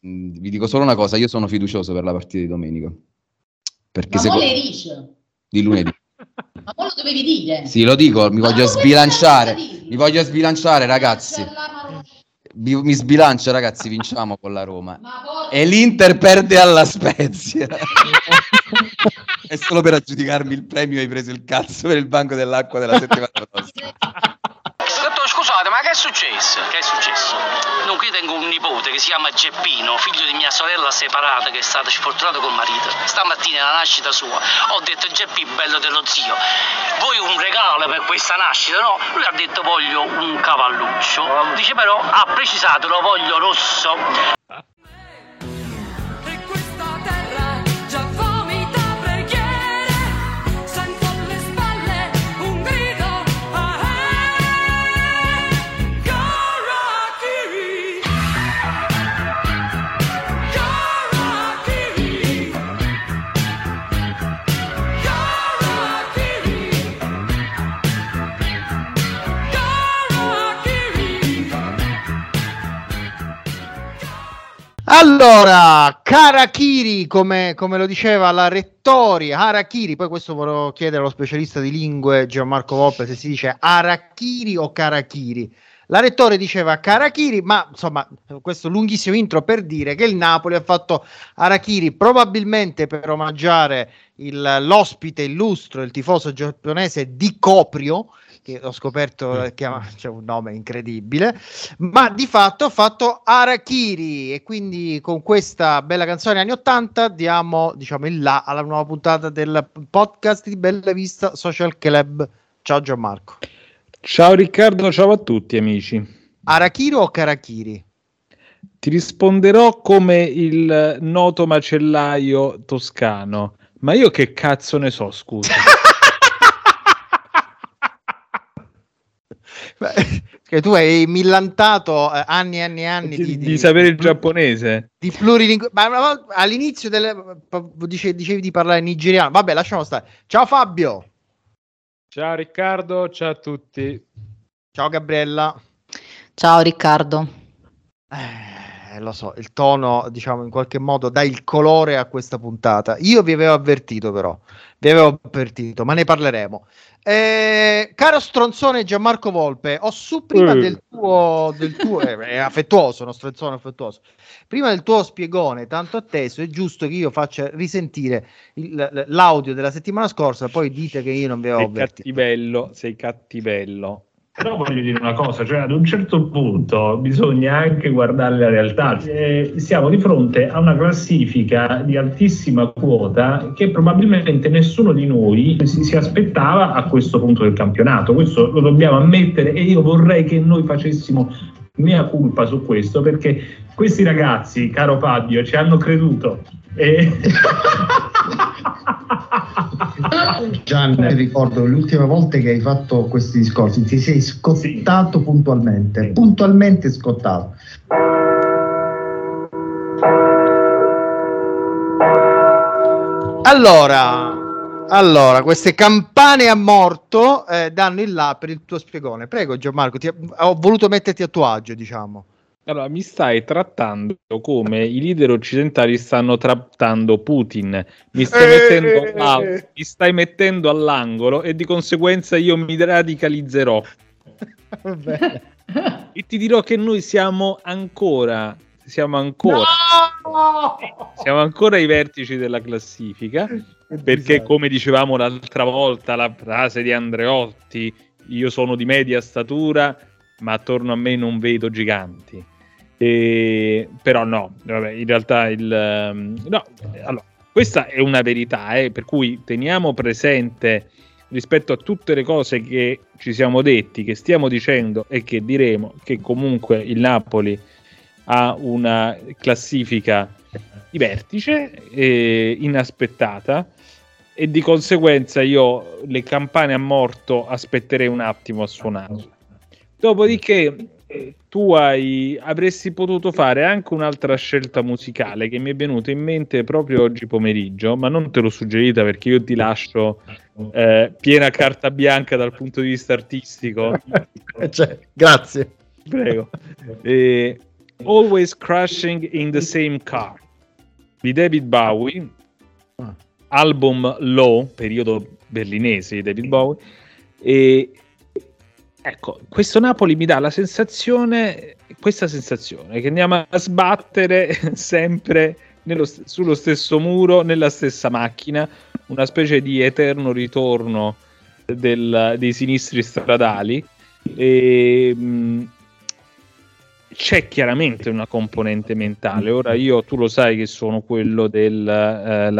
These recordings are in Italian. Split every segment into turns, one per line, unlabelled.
vi dico solo una cosa, io sono fiducioso per la partita di domenica. Perché
Ma le dice?
Di lunedì.
Ma poi lo dovevi dire.
Sì, lo dico, mi
Ma
voglio sbilanciare. Mi voglio sbilanciare, ragazzi. Mi, mi sbilancio, ragazzi, vinciamo con la Roma. E l'Inter perde alla Spezia. È solo per aggiudicarmi il premio hai preso il cazzo per il banco dell'acqua della settimana prossima.
Dottor, scusate, ma che è successo? Che è successo? Dunque, io tengo un nipote che si chiama Geppino, figlio di mia sorella separata che è stata sfortunata col marito. Stamattina, alla nascita sua, ho detto Geppi, bello dello zio, vuoi un regalo per questa nascita? No, lui ha detto voglio un cavalluccio. Dice però, ha precisato, lo voglio rosso.
Allora, Karakiri, come, come lo diceva la rettoria, Harakiri, poi questo vorrò chiedere allo specialista di lingue Gianmarco Volpe se si dice Harakiri o Karakiri. La rettore diceva Karakiri, ma insomma, questo lunghissimo intro per dire che il Napoli ha fatto Harakiri probabilmente per omaggiare il- l'ospite illustro, il tifoso giapponese Di Coprio, che ho scoperto che ha c'è un nome incredibile, ma di fatto ha fatto Harakiri e quindi con questa bella canzone anni 80 diamo diciamo il là alla nuova puntata del podcast di Bella Vista Social Club. Ciao Gianmarco.
Ciao Riccardo, ciao a tutti amici.
Harakiri o Karakiri?
Ti risponderò come il noto macellaio toscano. Ma io che cazzo ne so, scusa.
Beh, Che tu hai millantato eh, anni e anni e anni
di,
di,
di sapere il giapponese.
di plurilingue- ma all'inizio delle, dice- dicevi di parlare nigeriano. Vabbè, lasciamo stare. Ciao Fabio.
Ciao Riccardo, ciao a tutti.
Ciao Gabriella.
Ciao Riccardo.
Eh, lo so, il tono, diciamo, in qualche modo dà il colore a questa puntata. Io vi avevo avvertito, però, vi avevo avvertito, ma ne parleremo. Eh, caro stronzone Gianmarco Volpe, ho su prima
Eh.
del tuo, del tuo eh, è affettuoso, uno stronzone affettuoso. Prima del tuo spiegone tanto atteso, è giusto che io faccia risentire il- l'audio della settimana scorsa, poi dite che io non vi avevo
Sei
avvertito.
cattivello, sei cattivello.
Però voglio dire una cosa, cioè ad un certo punto bisogna anche guardare la realtà. Eh, siamo di fronte a una classifica di altissima quota che probabilmente nessuno di noi si, si aspettava a questo punto del campionato. Questo lo dobbiamo ammettere e io vorrei che noi facessimo mea culpa su questo perché questi ragazzi, caro Fabio, ci hanno creduto. E...
Gian, ti ricordo le ultime volte che hai fatto questi discorsi, ti sei scottato puntualmente, puntualmente scottato.
Allora, allora, queste campane a morto eh, danno il là per il tuo spiegone. Prego, Gianmarco, ti- ho voluto metterti a tuo agio, diciamo.
Allora, mi stai trattando come i leader occidentali stanno trattando Putin. Mi stai,
Eh.
mettendo, alla- mi stai mettendo all'angolo e di conseguenza io mi radicalizzerò. E ti dirò che noi siamo ancora, siamo ancora, siamo ancora ai vertici della classifica. Perché, come dicevamo l'altra volta, la frase di Andreotti, io sono di media statura, ma attorno a me non vedo giganti. E- però no, vabbè, in realtà il... ehm, no, allora, questa è una verità, eh, per cui teniamo presente rispetto a tutte le cose che ci siamo detti, che stiamo dicendo e che diremo, che comunque il Napoli ha una classifica di vertice eh, inaspettata e di conseguenza io le campane a morto aspetterei un attimo a suonare. Dopodiché tu hai, avresti potuto fare anche un'altra scelta musicale che mi è venuta in mente proprio oggi pomeriggio, ma non te l'ho suggerita perché io ti lascio eh, piena carta bianca dal punto di vista artistico.
Cioè, grazie.
Prego. E, Always Crashing in the Same Car di David Bowie, album Low, periodo berlinese di David Bowie. E ecco, questo Napoli mi dà la sensazione, questa sensazione che andiamo a sbattere sempre nello sullo stesso muro, nella stessa macchina, una specie di eterno ritorno del- dei sinistri stradali. E, mh, c'è chiaramente una componente mentale. Ora io, tu lo sai che sono quello del eh,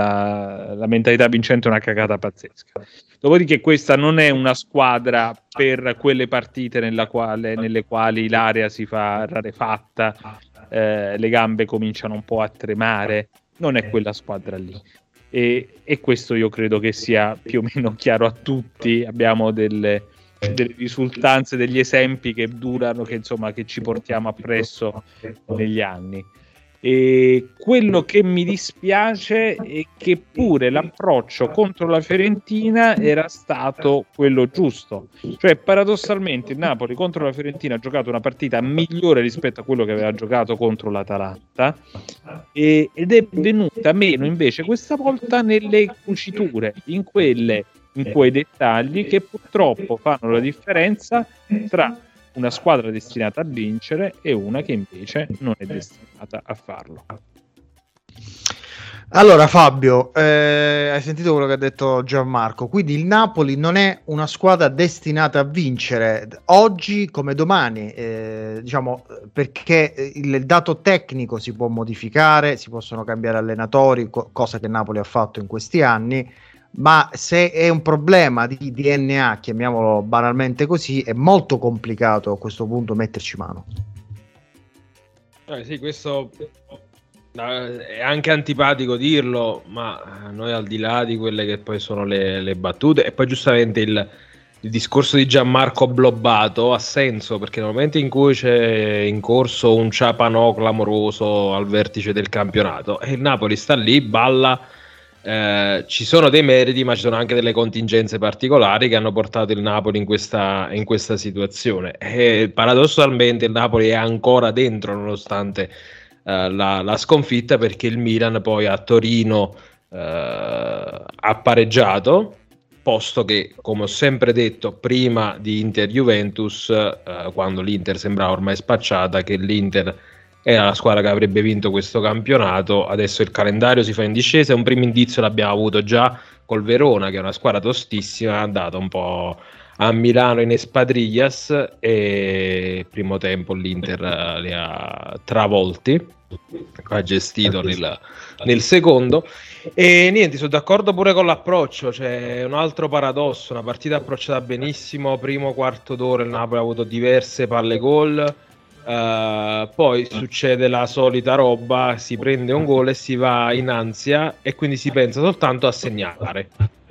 mentalità vincente una cagata pazzesca. Dopodiché questa non è una squadra per quelle partite quale- nelle quali l'area si fa rarefatta, eh, le gambe cominciano un po' a tremare, non è quella squadra lì. E, e questo io credo che sia più o meno chiaro a tutti. Abbiamo delle, delle risultanze, degli esempi che durano, che insomma che ci portiamo appresso negli anni. E quello che mi dispiace è che pure l'approccio contro la Fiorentina era stato quello giusto. Cioè, paradossalmente, il Napoli contro la Fiorentina ha giocato una partita migliore rispetto a quello che aveva giocato contro l'Atalanta e- ed è venuta meno invece questa volta nelle cuciture, in quelle in quei dettagli che purtroppo fanno la differenza tra una squadra destinata a vincere e una che invece non è destinata a farlo.
Allora Fabio, eh, hai sentito quello che ha detto Gianmarco, quindi il Napoli non è una squadra destinata a vincere oggi come domani, eh, diciamo perché il, il dato tecnico si può modificare, si possono cambiare allenatori, co- cosa che Napoli ha fatto in questi anni, ma se è un problema di DNA, chiamiamolo banalmente così, è molto complicato a questo punto metterci mano.
Eh, sì, questo è anche antipatico dirlo, ma eh, noi al di là di quelle che poi sono le, le battute, e poi giustamente il, il discorso di Gianmarco Blobbato ha senso perché nel momento in cui c'è in corso un ciapanò clamoroso al vertice del campionato e il Napoli sta lì, balla. Eh, ci sono dei meriti, ma ci sono anche delle contingenze particolari che hanno portato il Napoli in questa, in questa situazione. E paradossalmente il Napoli è ancora dentro, nonostante eh, la, la sconfitta, perché il Milan poi a Torino eh, ha pareggiato. Posto che, come ho sempre detto, prima di Inter-Juventus, eh, quando l'Inter sembrava ormai spacciata, che l'Inter era la squadra che avrebbe vinto questo campionato. Adesso il calendario si fa in discesa. Un primo indizio l'abbiamo avuto già col Verona, che è una squadra tostissima, è andata un po' a Milano in Espadrillas e primo tempo l'Inter eh, li ha travolti, ha gestito nel, nel secondo. E niente, sono d'accordo pure con l'approccio, c'è un altro paradosso, una partita approcciata benissimo, primo quarto d'ora il Napoli ha avuto diverse palle gol, eh, poi succede la solita roba, si prende un gol e si va in ansia e quindi si pensa soltanto a segnare.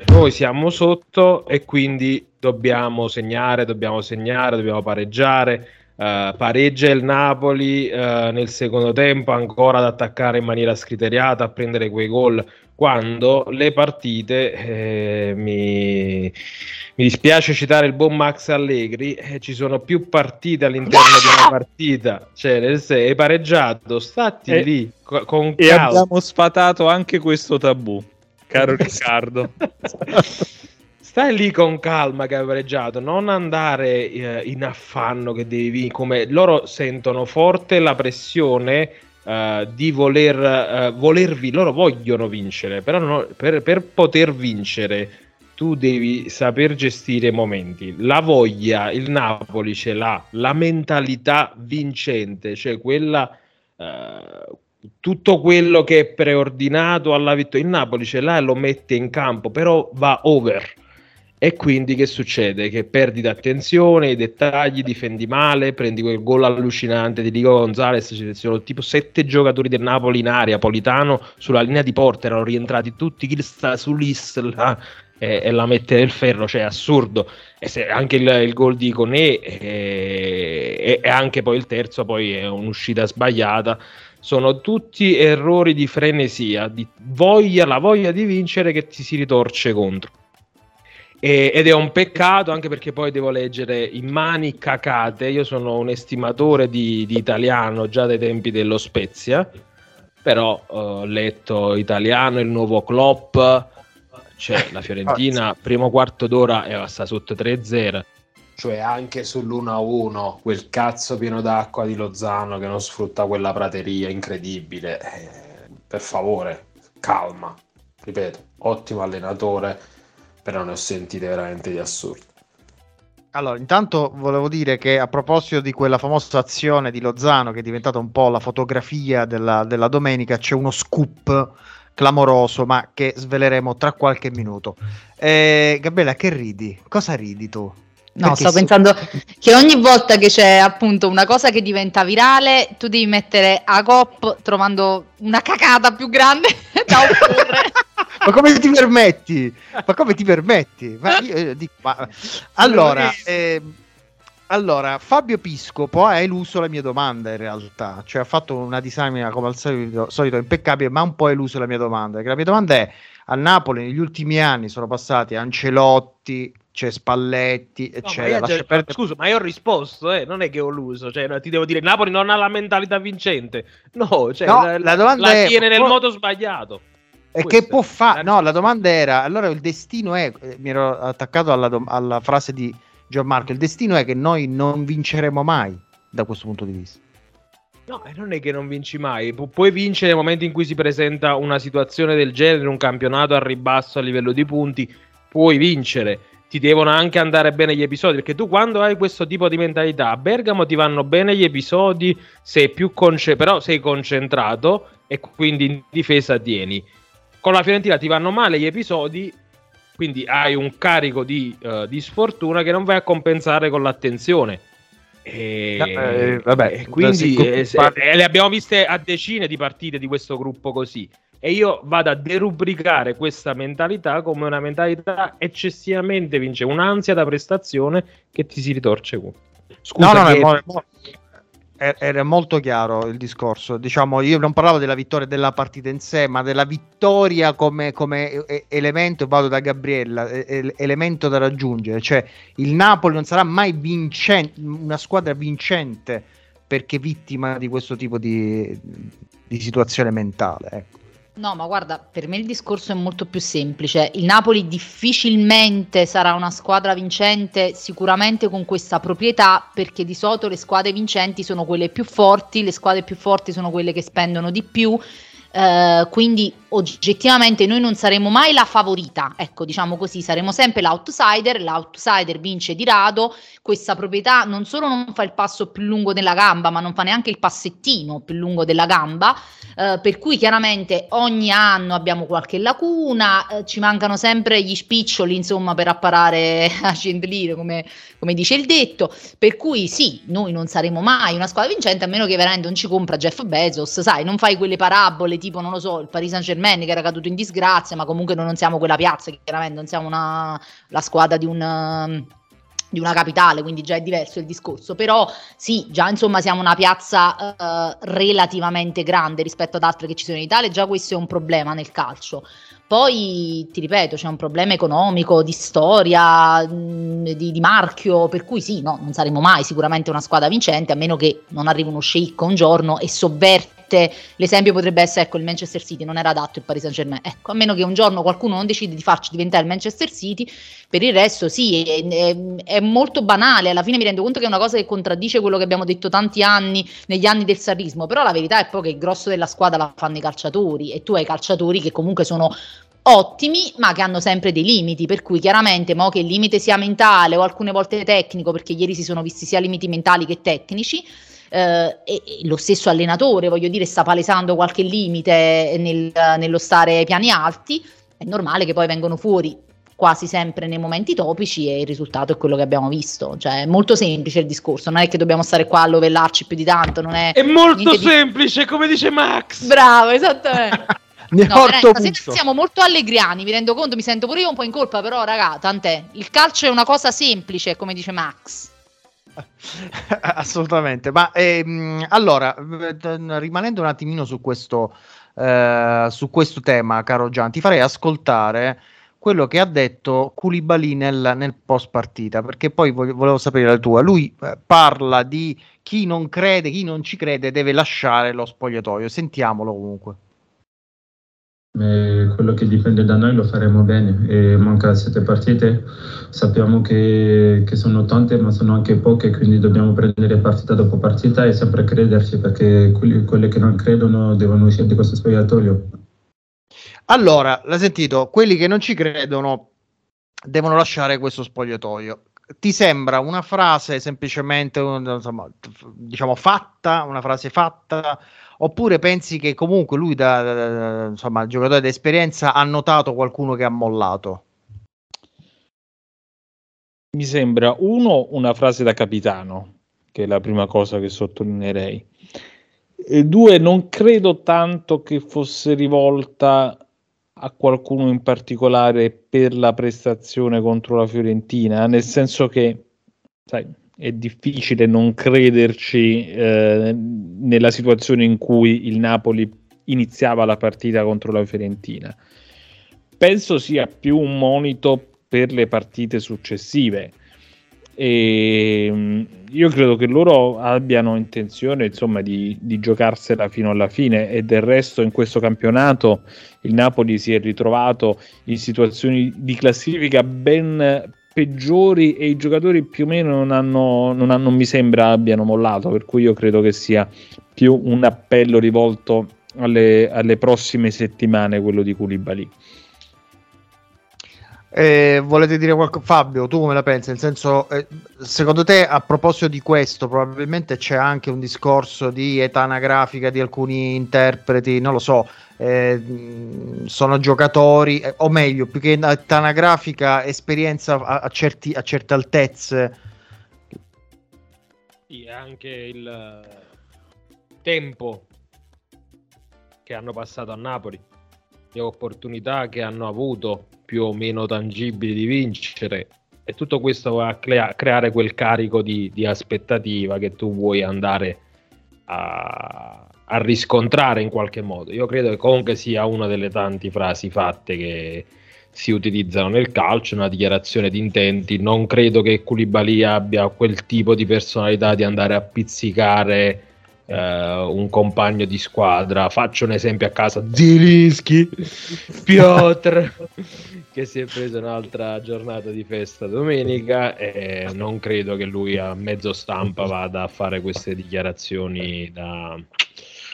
Noi siamo sotto e quindi dobbiamo segnare, dobbiamo segnare, dobbiamo pareggiare. Eh, pareggia il Napoli eh, nel secondo tempo ancora ad attaccare in maniera scriteriata, a prendere quei gol quando le partite eh, mi, mi dispiace citare il buon Max Allegri eh, ci sono più partite all'interno di una partita. Cioè nel se hai pareggiato stati
E-
lì co- con
E
calma.
abbiamo sfatato anche questo tabù, caro Riccardo.
Stai lì con calma che hai pareggiato, non andare eh, in affanno che devi come loro sentono forte la pressione eh, di voler, eh, volervi, loro vogliono vincere, però no- per, per poter vincere tu devi saper gestire i momenti. La voglia, il Napoli ce l'ha, la mentalità vincente, cioè quella... eh, tutto quello che è preordinato alla vittoria, il Napoli ce l'ha e lo mette in campo, però va over. E quindi che succede? Che perdi d'attenzione, i dettagli, difendi male, prendi quel gol allucinante di Diego Gonzalez, ci sono tipo sette giocatori del Napoli in area, Politano sulla linea di porta, erano rientrati tutti, chi sta sull'Isla e, e la mette nel ferro, cioè è assurdo. E anche il, il gol di Conè e, e- e anche poi il terzo poi è un'uscita sbagliata. Sono tutti errori di frenesia, di voglia, la voglia di vincere che ti si ritorce contro. E- ed è un peccato anche perché poi devo leggere in mani cacate. Io sono un estimatore di, di italiano già dai tempi dello Spezia, però eh, ho letto italiano, il nuovo Klopp, c'è la Fiorentina, primo quarto d'ora e sta sotto 3-0.
Cioè anche sull'1-1, quel cazzo pieno d'acqua di Lozano che non sfrutta quella prateria incredibile. Eh, per favore, calma. Ripeto, ottimo allenatore, però ne ho sentite veramente di assurdo.
Allora, intanto volevo dire che a proposito di quella famosa azione di Lozano che è diventata un po' la fotografia della, della domenica, c'è uno scoop clamoroso, ma che sveleremo tra qualche minuto. Eh, Gabriella, che ridi? Cosa ridi tu?
No,
Perché
sto pensando che ogni volta che c'è appunto una cosa che diventa virale, tu devi mettere a cop trovando una cacata più grande da opporre.
Ma come ti permetti? Ma come ti permetti? Ma io, eh, dico, ma- Allora, ehm, allora, Fabio Piscopo ha eluso la mia domanda in realtà, cioè ha fatto una disamina come al solito, solito impeccabile, ma un po' eluso la mia domanda. Perché la mia domanda è, a Napoli negli ultimi anni sono passati Ancelotti, c'è Spalletti,
No, ma
eccetera.
io
Lascia
già-
perdere-
Scusa, ma io ho risposto, eh, non è che ho l'uso, cioè, no, ti devo dire, Napoli non ha la mentalità vincente. No, cioè,
No,
la,
la domanda
la
è-
tiene nel
può-
modo sbagliato.
E
Questo
che può fare? No, la domanda era: allora il destino è. eh, Mi pu attaccato alla, dom- alla frase di Gianmarco. Il destino è che noi non vinceremo mai da questo punto di vista.
No, e non è che non vinci mai, Pu- puoi vincere nel momento in cui si presenta una situazione del genere, un campionato a ribasso a livello di punti, puoi vincere. Ti devono anche andare bene gli episodi, perché tu quando hai questo tipo di mentalità, a Bergamo ti vanno bene gli episodi, sei più conce- però sei concentrato e quindi in difesa tieni. Con la Fiorentina ti vanno male gli episodi, quindi hai un carico di, eh, di sfortuna che non vai a compensare con l'attenzione. E,
No, eh, vabbè,
quindi eh, eh, le abbiamo viste a decine di partite di questo gruppo così. E io vado a derubricare questa mentalità come una mentalità eccessivamente vince, un'ansia da prestazione che ti si ritorce. cu- Scusa,
no, no,
che-
no, mo- è- era molto chiaro il discorso. Diciamo, io non parlavo della vittoria della partita in sé, ma della vittoria come, come elemento. Vado da Gabriella, elemento da raggiungere. Cioè, il Napoli non sarà mai vincente, una squadra vincente perché vittima di questo tipo di, di situazione mentale. Ecco.
No, ma guarda, per me il discorso è molto più semplice. Il Napoli difficilmente sarà una squadra vincente, sicuramente con questa proprietà, perché di solito le squadre vincenti sono quelle più forti, le squadre più forti sono quelle che spendono di più. Eh, quindi oggettivamente noi non saremo mai la favorita, ecco diciamo così, saremo sempre l'outsider, l'outsider vince di rado, questa proprietà non solo non fa il passo più lungo della gamba, ma non fa neanche il passettino più lungo della gamba, eh, per cui chiaramente ogni anno abbiamo qualche lacuna, eh, ci mancano sempre gli spiccioli insomma per apparare a scendere come, come dice il detto, per cui sì, noi non saremo mai una squadra vincente a meno che veramente non ci compra Jeff Bezos, sai, non fai quelle parabole tipo, non lo so, il Paris Saint Germain che era caduto in disgrazia, ma comunque noi non siamo quella piazza, chiaramente non siamo una, la squadra di un... um, di una capitale, quindi già è diverso il discorso, però sì, già insomma siamo una piazza eh, relativamente grande rispetto ad altre che ci sono in Italia, già questo è un problema nel calcio. Poi ti ripeto, c'è un problema economico, di storia, mh, di, di marchio, per cui sì, no, non saremo mai sicuramente una squadra vincente, a meno che non arrivi uno sceicco un giorno e sovverte. L'esempio potrebbe essere ecco il Manchester City, non era adatto il Paris Saint Germain. Ecco, a meno che un giorno qualcuno non decide di farci diventare il Manchester City, per il resto sì, è, è- è molto banale. Alla fine mi rendo conto che è una cosa che contraddice quello che abbiamo detto tanti anni negli anni del sarrismo, però la verità è poi che il grosso della squadra la fanno i calciatori e tu hai calciatori che comunque sono ottimi ma che hanno sempre dei limiti per cui chiaramente mo che il limite sia mentale o alcune volte tecnico perché ieri si sono visti sia limiti mentali che tecnici e, e lo stesso allenatore voglio dire sta palesando qualche limite nel- nello stare piani alti è normale che poi vengono fuori quasi sempre nei momenti topici e il risultato è quello che abbiamo visto cioè è molto semplice il discorso non è che dobbiamo stare qua a lovellarci più di tanto non è
È molto
niente di-
semplice, come dice Max.
bravo esattamente
Ne
No,
porto
veramente, siamo molto allegriani, mi rendo conto, mi sento pure io un po' in colpa, però raga, tant'è. Il calcio è una cosa semplice, come dice Max.
Assolutamente, ma ehm, allora, eh, rimanendo un attimino su questo, eh, su questo tema, caro Gian, ti farei ascoltare quello che ha detto Koulibaly nel, nel post partita, perché poi voglio- volevo sapere la tua. Lui eh, parla di chi non crede, chi non ci crede deve lasciare lo spogliatoio. Sentiamolo comunque.
Eh, quello che dipende da noi lo faremo bene. E manca sette partite, sappiamo che, che sono tante, ma sono anche poche, quindi dobbiamo prendere partita dopo partita e sempre crederci, perché quelli, quelle che non credono devono uscire di questo spogliatoio.
Allora, l'hai sentito? Quelli che non ci credono devono lasciare questo spogliatoio. Ti sembra una frase semplicemente, insomma, diciamo, fatta, una frase fatta, oppure pensi che comunque lui, da, da- insomma, giocatore d'esperienza, ha notato qualcuno che ha mollato?
Mi sembra uno una frase da capitano, che è la prima cosa che sottolineerei. E due, non credo tanto che fosse rivolta a qualcuno in particolare per la prestazione contro la Fiorentina, nel senso che sai, è difficile non crederci eh, nella situazione in cui il Napoli iniziava la partita contro la Fiorentina. Penso sia più un monito per le partite successive. E mm, io credo che loro abbiano intenzione insomma di, di giocarsela fino alla fine e del resto in questo campionato il Napoli si è ritrovato in situazioni di classifica ben peggiori e i giocatori più o meno non hanno, non hanno mi sembra abbiano mollato per cui io credo che sia più un appello rivolto alle, alle prossime settimane quello di Koulibaly
Eh, volete dire qualcosa? Fabio, tu come la pensi? Nel senso, eh, secondo te, a proposito di questo, probabilmente c'è anche un discorso di età anagrafica di alcuni interpreti, non lo so, eh, sono giocatori, eh, o meglio, più che età anagrafica, esperienza a, a certi- a certe altezze.
Sì, anche il tempo che hanno passato a Napoli, le opportunità che hanno avuto più o meno tangibili di vincere e tutto questo va a crea- creare quel carico di, di aspettativa che tu vuoi andare a, a riscontrare in qualche modo. Io credo che comunque sia una delle tante frasi fatte che si utilizzano nel calcio, una dichiarazione di intenti. Non credo che Koulibaly abbia quel tipo di personalità di andare a pizzicare eh, un compagno di squadra. Faccio un esempio a casa: Zilinski, Piotr, che si è preso un'altra giornata di festa domenica. E non credo che lui a mezzo stampa vada a fare queste dichiarazioni da.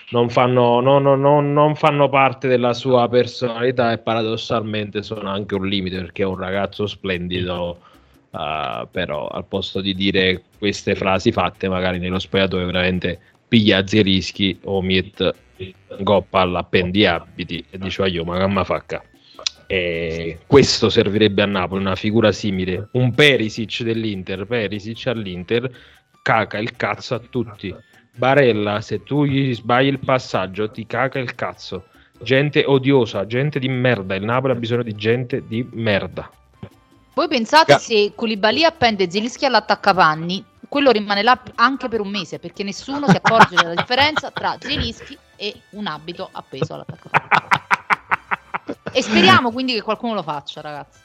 Non fanno, no, no, no, non fanno parte della sua personalità e paradossalmente sono anche un limite perché è un ragazzo splendido, eh, però al posto di dire queste frasi fatte magari nello spogliatoio veramente piglia Zierischi o Miet goppa all'appendi abiti e diceva io ma gamma facca. E questo servirebbe a Napoli una figura simile un Perisic dell'Inter. Perisic all'Inter caca il cazzo a tutti. Barella se tu gli sbagli il passaggio ti caca il cazzo. Gente odiosa gente di merda. Il Napoli ha bisogno di gente di merda.
Voi pensate se Koulibaly appende Zilischi all'attaccapanni, quello rimane là anche per un mese perché nessuno si accorge della differenza tra Zilischi e un abito appeso all'attaccapanni. E speriamo quindi che qualcuno lo faccia, ragazzi.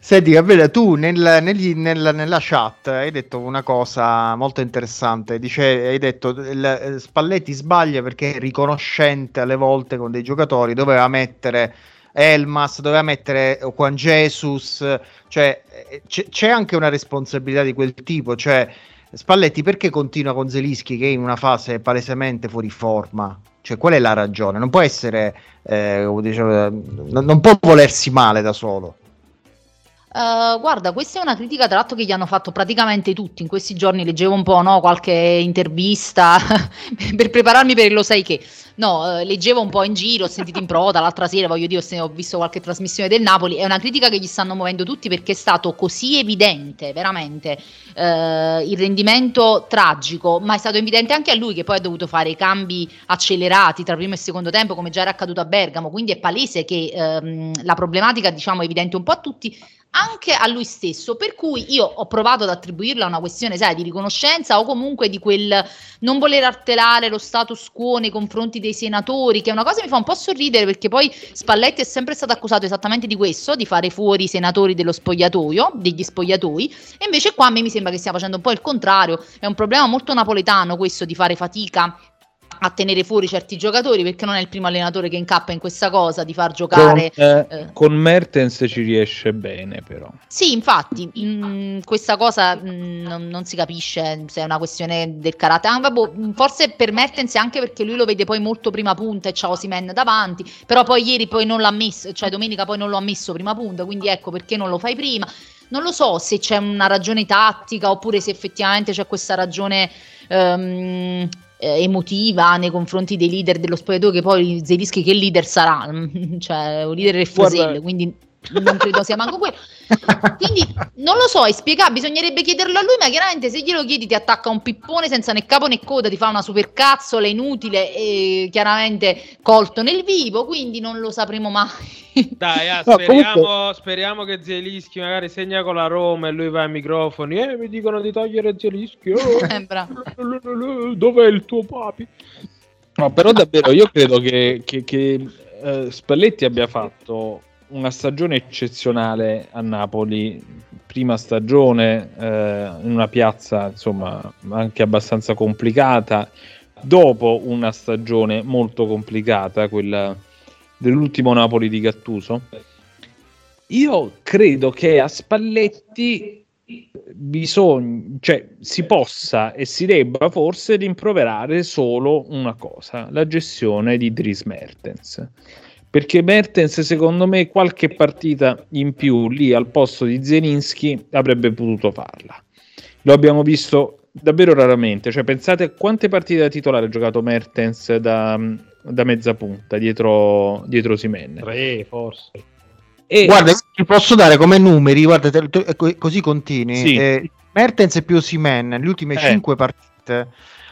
Senti, Gabriele, tu nel- negli- nel- nella chat hai detto una cosa molto interessante. Dice, hai detto il, eh, Spalletti sbaglia perché è riconoscente alle volte con dei giocatori, doveva mettere Elmas, doveva mettere Juan Jesus, cioè eh, c'è, c'è anche una responsabilità di quel tipo. Cioè, Spalletti perché continua con Zelischi che è in una fase palesemente fuori forma? Cioè, qual è la ragione? Non può essere, eh, non, non può volersi male da solo.
Uh, guarda, questa è una critica tra l'altro che gli hanno fatto praticamente tutti. In questi giorni leggevo un po' no, qualche intervista per prepararmi per lo sai che. No, eh, leggevo un po' in giro, ho sentito in proda l'altra sera, voglio dire, ho visto qualche trasmissione del Napoli. È una critica che gli stanno muovendo tutti perché è stato così evidente, veramente, eh, il rendimento tragico, ma è stato evidente anche a lui che poi ha dovuto fare i cambi accelerati tra primo e secondo tempo, come già era accaduto a Bergamo. Quindi è palese che ehm, la problematica, diciamo, è evidente un po' a tutti anche a lui stesso, per cui io ho provato ad attribuirlo a una questione, sai, di riconoscenza o comunque di quel non voler artelare lo status quo nei confronti dei senatori, che è una cosa che mi fa un po' sorridere perché poi Spalletti è sempre stato accusato esattamente di questo, di fare fuori i senatori dello spogliatoio, degli spogliatoi, e invece qua a me mi sembra che stia facendo un po' il contrario, è un problema molto napoletano questo di fare fatica a tenere fuori certi giocatori perché non è il primo allenatore che incappa in questa cosa di far
Con,
giocare
eh,
eh,
con Mertens ci riesce bene, però.
sì, infatti, mh, questa cosa mh, non, non si capisce se è una questione del carattere. Ah, vabbè, mh, forse per Mertens è anche perché lui lo vede poi molto prima punta e c'ha Osimen davanti, però poi ieri poi non l'ha messo, cioè domenica poi non lo ha messo prima punta, quindi ecco perché non lo fai prima. Non lo so se c'è una ragione tattica oppure se effettivamente c'è questa ragione ehm, eh, emotiva nei confronti dei leader dello spogliatoio, che poi Zelischi che leader sarà, cioè un leader è
Guarda-
quindi non credo sia manco quello. Quindi non lo so, è spiegabile, bisognerebbe chiederlo a lui, ma chiaramente se glielo chiedi ti attacca un pippone senza né capo né coda, ti fa una supercazzola inutile e chiaramente colto nel vivo, quindi non lo sapremo mai.
Dai, ah,
No,
speriamo,
comunque-
speriamo che Zielischi magari segna con la Roma e lui va ai microfoni. Eh, mi dicono di togliere Zielischi. oh,
Eh.
Dov'è il tuo papi?
No, però davvero io credo che, che- che, eh, Spalletti abbia fatto una stagione eccezionale a Napoli, prima stagione eh, in una piazza insomma anche abbastanza complicata, dopo una stagione molto complicata, quella dell'ultimo Napoli di Gattuso. Io credo che a Spalletti bisogna, cioè, si possa e si debba forse rimproverare solo una cosa, la gestione di Dries Mertens. Perché Mertens, secondo me, qualche partita in più lì al posto di Zelinski avrebbe potuto farla. Lo abbiamo visto davvero raramente. Cioè, pensate a quante partite da titolare ha giocato Mertens da, da mezza punta dietro, dietro Simen.
Tre, forse.
E
Guarda, ti posso dare come numeri, guarda, te- te- co- così continui.
Sì.
Eh, Mertens più Simen, le ultime
Eh.
5 partite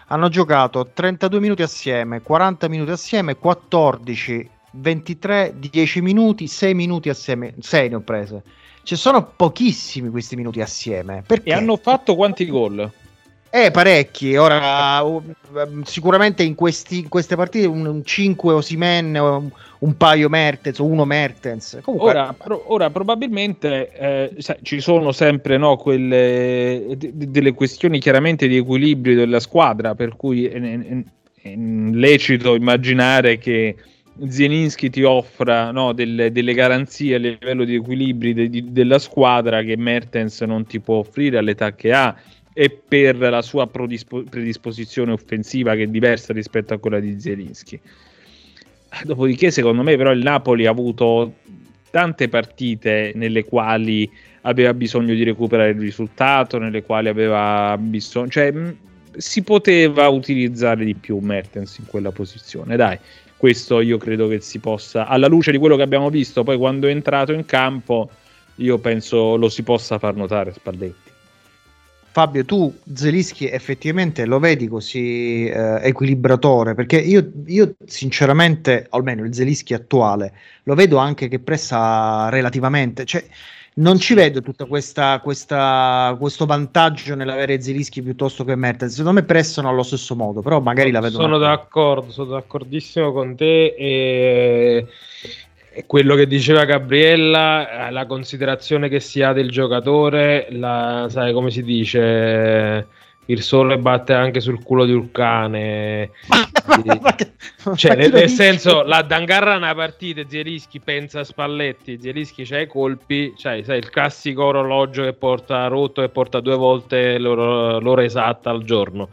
hanno giocato 32 minuti assieme, 40 minuti assieme, 14, 23, 10 minuti, 6 minuti assieme, 6 ne ho prese. Ci sono pochissimi questi minuti assieme. Perché?
e hanno fatto quanti gol?
Eh, parecchi. Ora, uh, sicuramente in, questi- in queste partite un, 5 Osimen, un, un paio Mertens uno Mertens. Comunque,
Ora, pro- ora probabilmente eh, ci sono sempre no, quelle, de- delle questioni chiaramente di equilibrio della squadra, per cui è, è- è lecito immaginare che Zielinski ti offra no, delle, delle garanzie a livello di equilibri de- di- della squadra che Mertens non ti può offrire all'età che ha e per la sua prodispo- predisposizione offensiva che è diversa rispetto a quella di Zielinski. Dopodiché, secondo me, però, il Napoli ha avuto tante partite nelle quali aveva bisogno di recuperare il risultato, nelle quali aveva bisogno, cioè mh, si poteva utilizzare di più Mertens in quella posizione. Dai, questo io credo che si possa, alla luce di quello che abbiamo visto, poi quando è entrato in campo, io penso lo si possa far notare Spalletti.
Fabio, tu Zelischi effettivamente lo vedi così eh, equilibratore? Perché io, io sinceramente, almeno il Zelischi attuale, lo vedo anche che pressa relativamente, cioè non ci vedo tutta questa, questa- questo vantaggio nell'avere Zelischi piuttosto che Mertens. Secondo me pressano allo stesso modo, però magari la vedo.
Sono d'accordo, sono d'accordissimo con te. E, e quello che diceva Gabriella, eh, la considerazione che si ha del giocatore, la, sai come si dice, il sole batte anche sul culo di un cane. Cioè, nel, nel senso, la Dangarra è una partita, Zielischi pensa a Spalletti, Zielischi c'ha i colpi, cioè, sai, il classico orologio che porta rotto e porta due volte l'ora, l'ora esatta al giorno.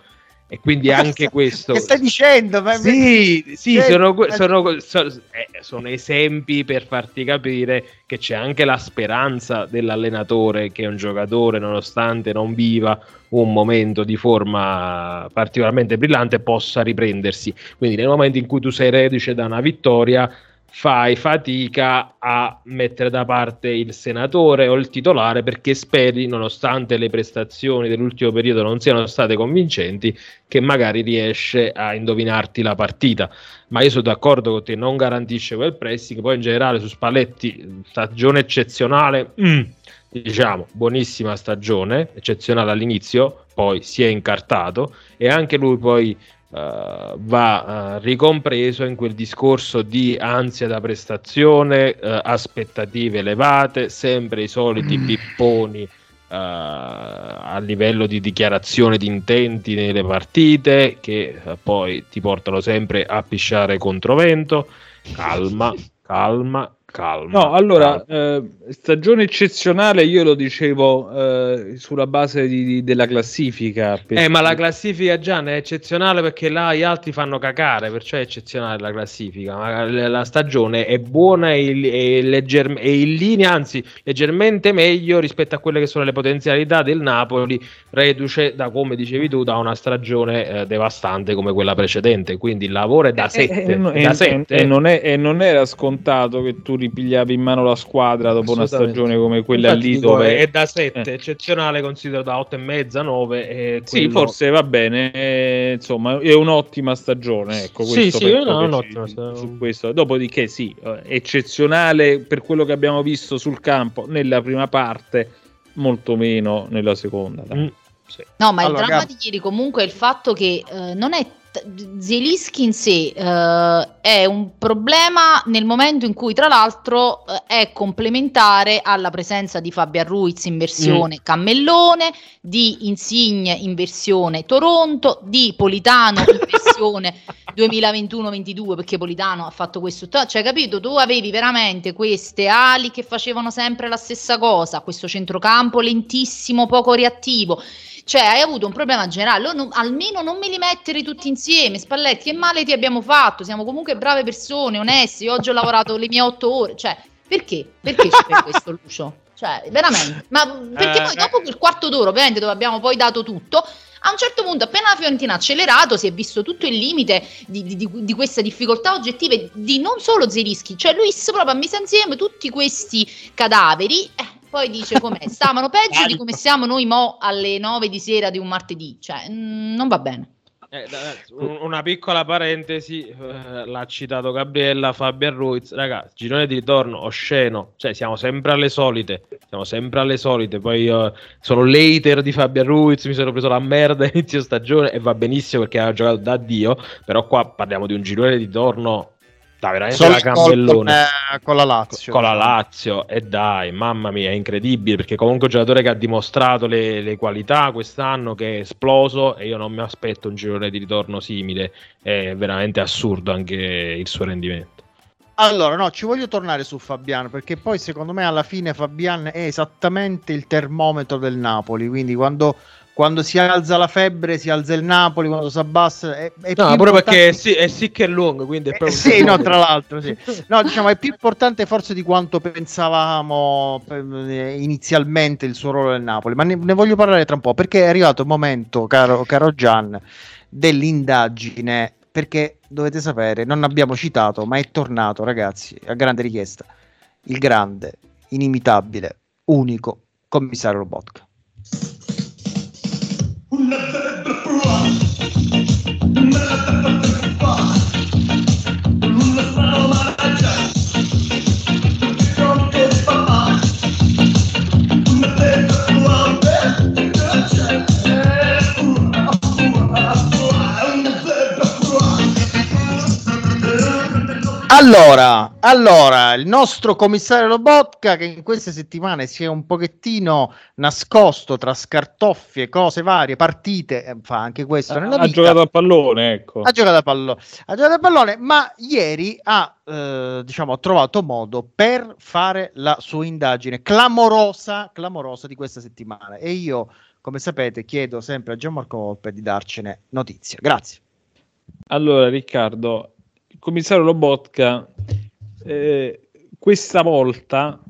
E quindi anche
che-
questo.
Che stai dicendo? Ma-
Sì, sì,
Cioè,
sono, sono- so- eh, sono esempi per farti capire che c'è anche la speranza dell'allenatore che un giocatore, nonostante non viva un momento di forma particolarmente brillante, possa riprendersi. Quindi nel momento in cui tu sei reduce da una vittoria, fai fatica a mettere da parte il senatore o il titolare perché speri, nonostante le prestazioni dell'ultimo periodo non siano state convincenti, che magari riesce a indovinarti la partita. Ma io sono d'accordo con te, non garantisce quel pressing. Poi in generale su Spalletti, stagione eccezionale. mm, diciamo, buonissima stagione, eccezionale all'inizio, poi si è incartato e anche lui poi eh, va eh, ricompreso in quel discorso di ansia da prestazione, eh, aspettative elevate, sempre i soliti pipponi eh, a livello di dichiarazione di intenti nelle partite che poi ti portano sempre a pisciare controvento. Calma, calma, calma.
No, allora, eh, stagione eccezionale, io lo dicevo eh, sulla base di- di- della classifica.
Eh, ma la classifica Gian è eccezionale perché là gli altri fanno cacare, perciò è eccezionale la classifica. Ma la la stagione è buona e, e legger- e in linea, anzi, leggermente meglio rispetto a quelle che sono le potenzialità del Napoli, reduce da come dicevi tu, da una stagione eh, devastante come quella precedente. Quindi il lavoro è da 7.
E, no- e- e non è- e non era scontato che tu ripigliavi in mano la squadra dopo una stagione come quella
Infatti
lì
dico,
dove
è da 7,
Eh.
eccezionale considero da 8 e mezza, 9 e
Sì,
quello-
forse va bene, eh, insomma, è un'ottima stagione. Ecco,
Sì,
questo
sì, no,
che
un'ottima stagione.
su questo. Dopodiché, sì, eh, eccezionale per quello che abbiamo visto sul campo nella prima parte, molto meno nella seconda.
Mm.
No, ma
Allora,
il dramma di ieri comunque è il fatto che eh, non è Zielinski in sé eh, è un problema nel momento in cui tra l'altro eh, è complementare alla presenza di Fabian Ruiz in versione Cammellone, di Insigne in versione Toronto, di Politano in versione 2021-22 perché Politano ha fatto questo, cioè capito, tu avevi veramente queste ali che facevano sempre la stessa cosa, questo centrocampo lentissimo, poco reattivo. Cioè, hai avuto un problema generale. Non- almeno non me li mettere tutti insieme. Spalletti, che male ti abbiamo fatto? Siamo comunque brave persone, onesti. Oggi ho lavorato le mie otto ore. Cioè, perché? Perché fai questo, Lucio? Cioè, veramente. Ma perché
Eh,
poi dopo quel quarto d'ora, ovviamente, dove abbiamo poi dato tutto, a un certo punto, appena la Fiorentina ha accelerato, si è visto tutto il limite di, di- di- questa difficoltà oggettive di non solo Zerischi, cioè Luis proprio ha messo insieme tutti questi cadaveri. eh, poi dice com'è, stavano peggio di come siamo noi mo alle 9 di sera di un martedì, cioè mm, non va bene.
Eh, una piccola parentesi, eh, l'ha citato Gabriella, Fabian Ruiz, ragazzi, girone di ritorno osceno, cioè siamo sempre alle solite, siamo sempre alle solite, poi io sono l'hater di Fabian Ruiz, mi sono preso la merda inizio stagione e va benissimo perché ha giocato da Dio, però qua parliamo di un girone di ritorno da veramente da campellone.
con, eh, con la Lazio.
Con la Lazio, e dai, mamma mia, è incredibile perché comunque è un giocatore che ha dimostrato le, le qualità quest'anno, che è esploso e io non mi aspetto un girone di ritorno simile, è veramente assurdo anche il suo rendimento.
Allora, no, ci voglio tornare su Fabian perché poi secondo me alla fine Fabian è esattamente il termometro del Napoli, quindi quando, quando si alza la febbre si alza il Napoli, quando si abbassa è, è
No, pure
importante-
perché è, sì, è sick e lungo, quindi è
Eh,
proprio...
sì, no, tra l'altro, sì. No, diciamo, è più importante forse di quanto pensavamo eh, inizialmente il suo ruolo nel Napoli, ma ne, ne voglio parlare tra un po', perché è arrivato il momento, caro, caro Gian, dell'indagine, perché dovete sapere, non abbiamo citato, ma è tornato, ragazzi, a grande richiesta, il grande, inimitabile, unico commissario Robotka. Who let the Allora, allora, il nostro commissario Lobotka che in queste settimane si è un pochettino nascosto tra scartoffie, cose varie, partite, eh, fa anche questo nella
ha
vita.
giocato a pallone, ecco.
Ha giocato a pallone, ha giocato a pallone, ma ieri ha eh, diciamo, trovato modo per fare la sua indagine clamorosa, clamorosa di questa settimana. E io, come sapete, chiedo sempre a Gianmarco Volpe di darcene notizia. Grazie.
Allora, Riccardo, commissario Lobotka eh, questa volta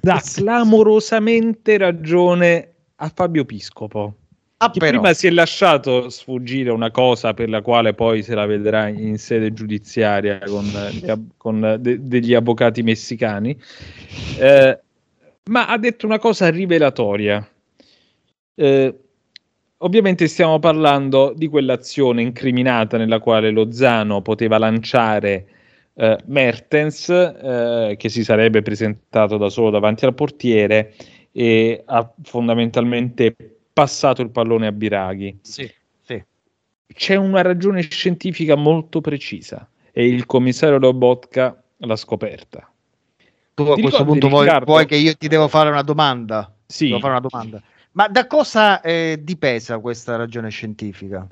dà clamorosamente ragione a Fabio Piscopo.
Ah,
che prima si è lasciato sfuggire una cosa per la quale poi se la vedrà in sede giudiziaria con, con de- degli avvocati messicani, eh, ma ha detto una cosa rivelatoria. Eh, ovviamente stiamo parlando di quell'azione incriminata nella quale Lozano poteva lanciare eh, Mertens, eh, che si sarebbe presentato da solo davanti al portiere e ha fondamentalmente passato il pallone a Biraghi.
Sì, sì.
C'è una ragione scientifica molto precisa e il commissario Lobotka l'ha scoperta.
Tu a
Ti
questo punto vuoi, vuoi che io ti devo fare una domanda?
Sì.
Devo fare una domanda. Ma da cosa eh, dipesa questa ragione scientifica?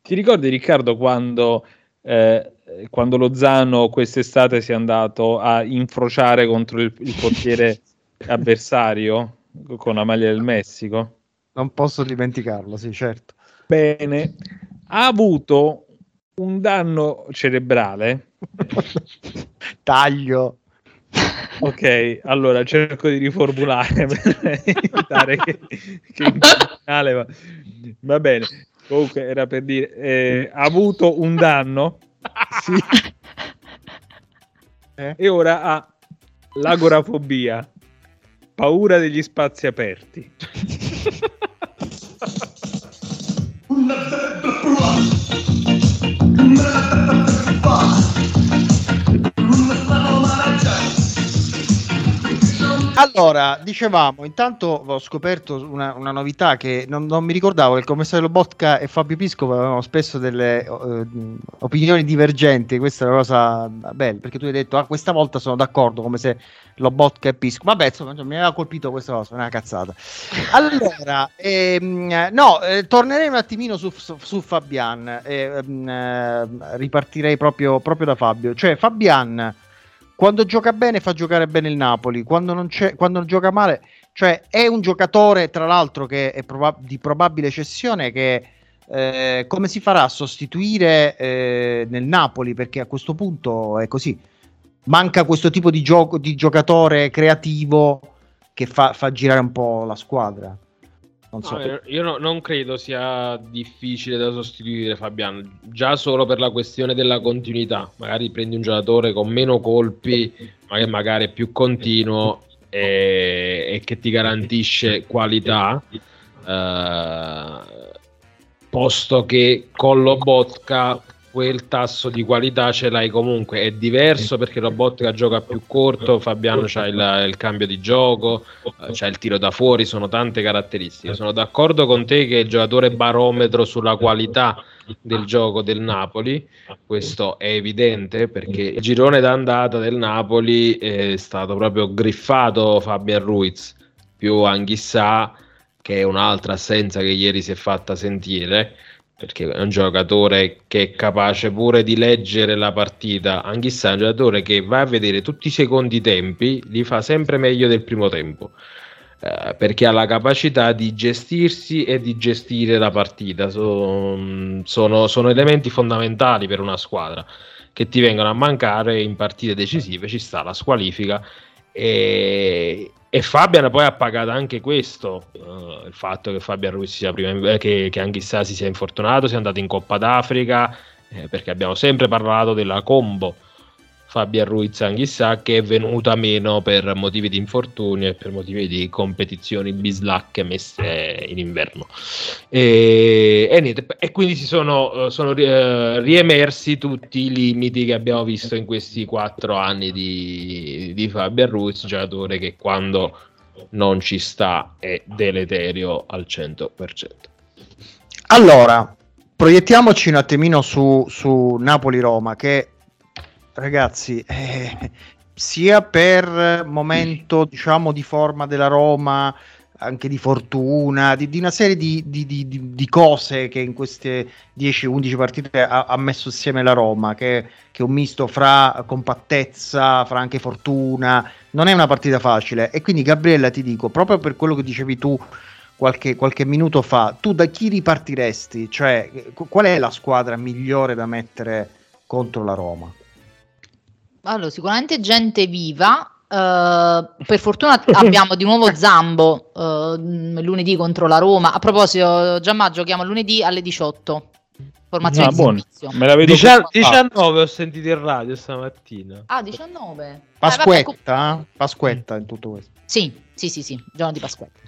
Ti ricordi Riccardo quando, eh, quando Lozano quest'estate si è andato a infrociare contro il, il portiere avversario con la maglia del Messico?
Non posso dimenticarlo, sì, certo.
Bene, ha avuto un danno cerebrale.
Taglio.
Ok, allora cerco di riformulare per evitare che, che in finale va. va bene. Comunque era per dire, eh, ha avuto un danno sì,
Eh?
e ora ha l'agorafobia, paura degli spazi aperti.
Allora, dicevamo, intanto ho scoperto una, una novità che non, non mi ricordavo il commissario Lobotka e Fabio Piscopo avevano spesso delle eh, opinioni divergenti, questa è una cosa bella, perché tu hai detto, ah, questa volta sono d'accordo, come se Lobotka e Piscopo, vabbè, insomma, mi aveva colpito questa cosa, una cazzata. Allora, ehm, no, eh, tornerei un attimino su, su, su Fabian, ehm, eh, ripartirei proprio, proprio da Fabio, cioè Fabian quando gioca bene fa giocare bene il Napoli, quando non, quando non gioca male, cioè è un giocatore tra l'altro che è proba- di probabile cessione che eh, come si farà a sostituire eh, nel Napoli perché a questo punto è così, manca questo tipo di, gioco, di giocatore creativo che fa, fa girare un po' la squadra. Non so.
No, io- no- non credo sia difficile da sostituire Fabiano, già solo per la questione della continuità. Magari prendi un giocatore con meno colpi, ma che magari è più continuo e, e che ti garantisce qualità. eh, posto che con Lobotka quel tasso di qualità ce l'hai comunque. È diverso perché Lobotka gioca più corto, Fabiano c'ha il, il cambio di gioco, eh, c'ha il tiro da fuori, sono tante caratteristiche. Sono d'accordo con te che è il giocatore barometro sulla qualità del gioco del Napoli, questo è evidente perché il girone d'andata del Napoli è stato proprio griffato Fabian Ruiz più Anghissà che è un'altra assenza che ieri si è fatta sentire perché è un giocatore che è capace pure di leggere la partita Anghissà è un giocatore che va a vedere tutti i secondi tempi li fa sempre meglio del primo tempo eh, perché ha la capacità di gestirsi e di gestire la partita. So- sono, sono elementi fondamentali per una squadra che ti vengono a mancare in partite decisive. Ci sta la squalifica e, e Fabian poi ha pagato anche questo: eh, il fatto che Fabian Ruiz sia prima, in- eh, che, che Anghissà si sia infortunato, sia andato in Coppa d'Africa, eh, perché abbiamo sempre parlato della combo. Fabian Ruiz Anghissà che è venuta meno per motivi di infortunio e per motivi di competizioni bislacche messe in inverno. E, e niente, e quindi si sono, sono eh, riemersi tutti i limiti che abbiamo visto in questi quattro anni di, di Fabian Ruiz giocatore che quando non ci sta è deleterio al 100%
Allora, proiettiamoci un attimino su, su Napoli-Roma, che ragazzi, eh, sia per momento diciamo di forma della Roma, anche di fortuna, di, di una serie di, di- di- cose che in queste 10-11 partite ha, ha messo insieme la Roma, che, che è un misto fra compattezza, fra anche fortuna, non è una partita facile. E quindi Gabriella ti dico, proprio per quello che dicevi tu qualche, qualche minuto fa, tu da chi ripartiresti? Cioè, qu- qual è la squadra migliore da mettere contro la Roma?
Allora, sicuramente gente viva. eh, per fortuna abbiamo di nuovo Zambo eh, lunedì contro la Roma. A proposito, Giamma, giochiamo lunedì alle 18. Formazione
Ah,
di
buono. Me la vedo
Dicia-
qua.
19 ho sentito in radio stamattina
Ah, 19. Eh, vabbè,
Pasquetta,
com-?
Pasquetta in tutto questo.
Sì, sì, sì, sì, giorno di Pasquetta.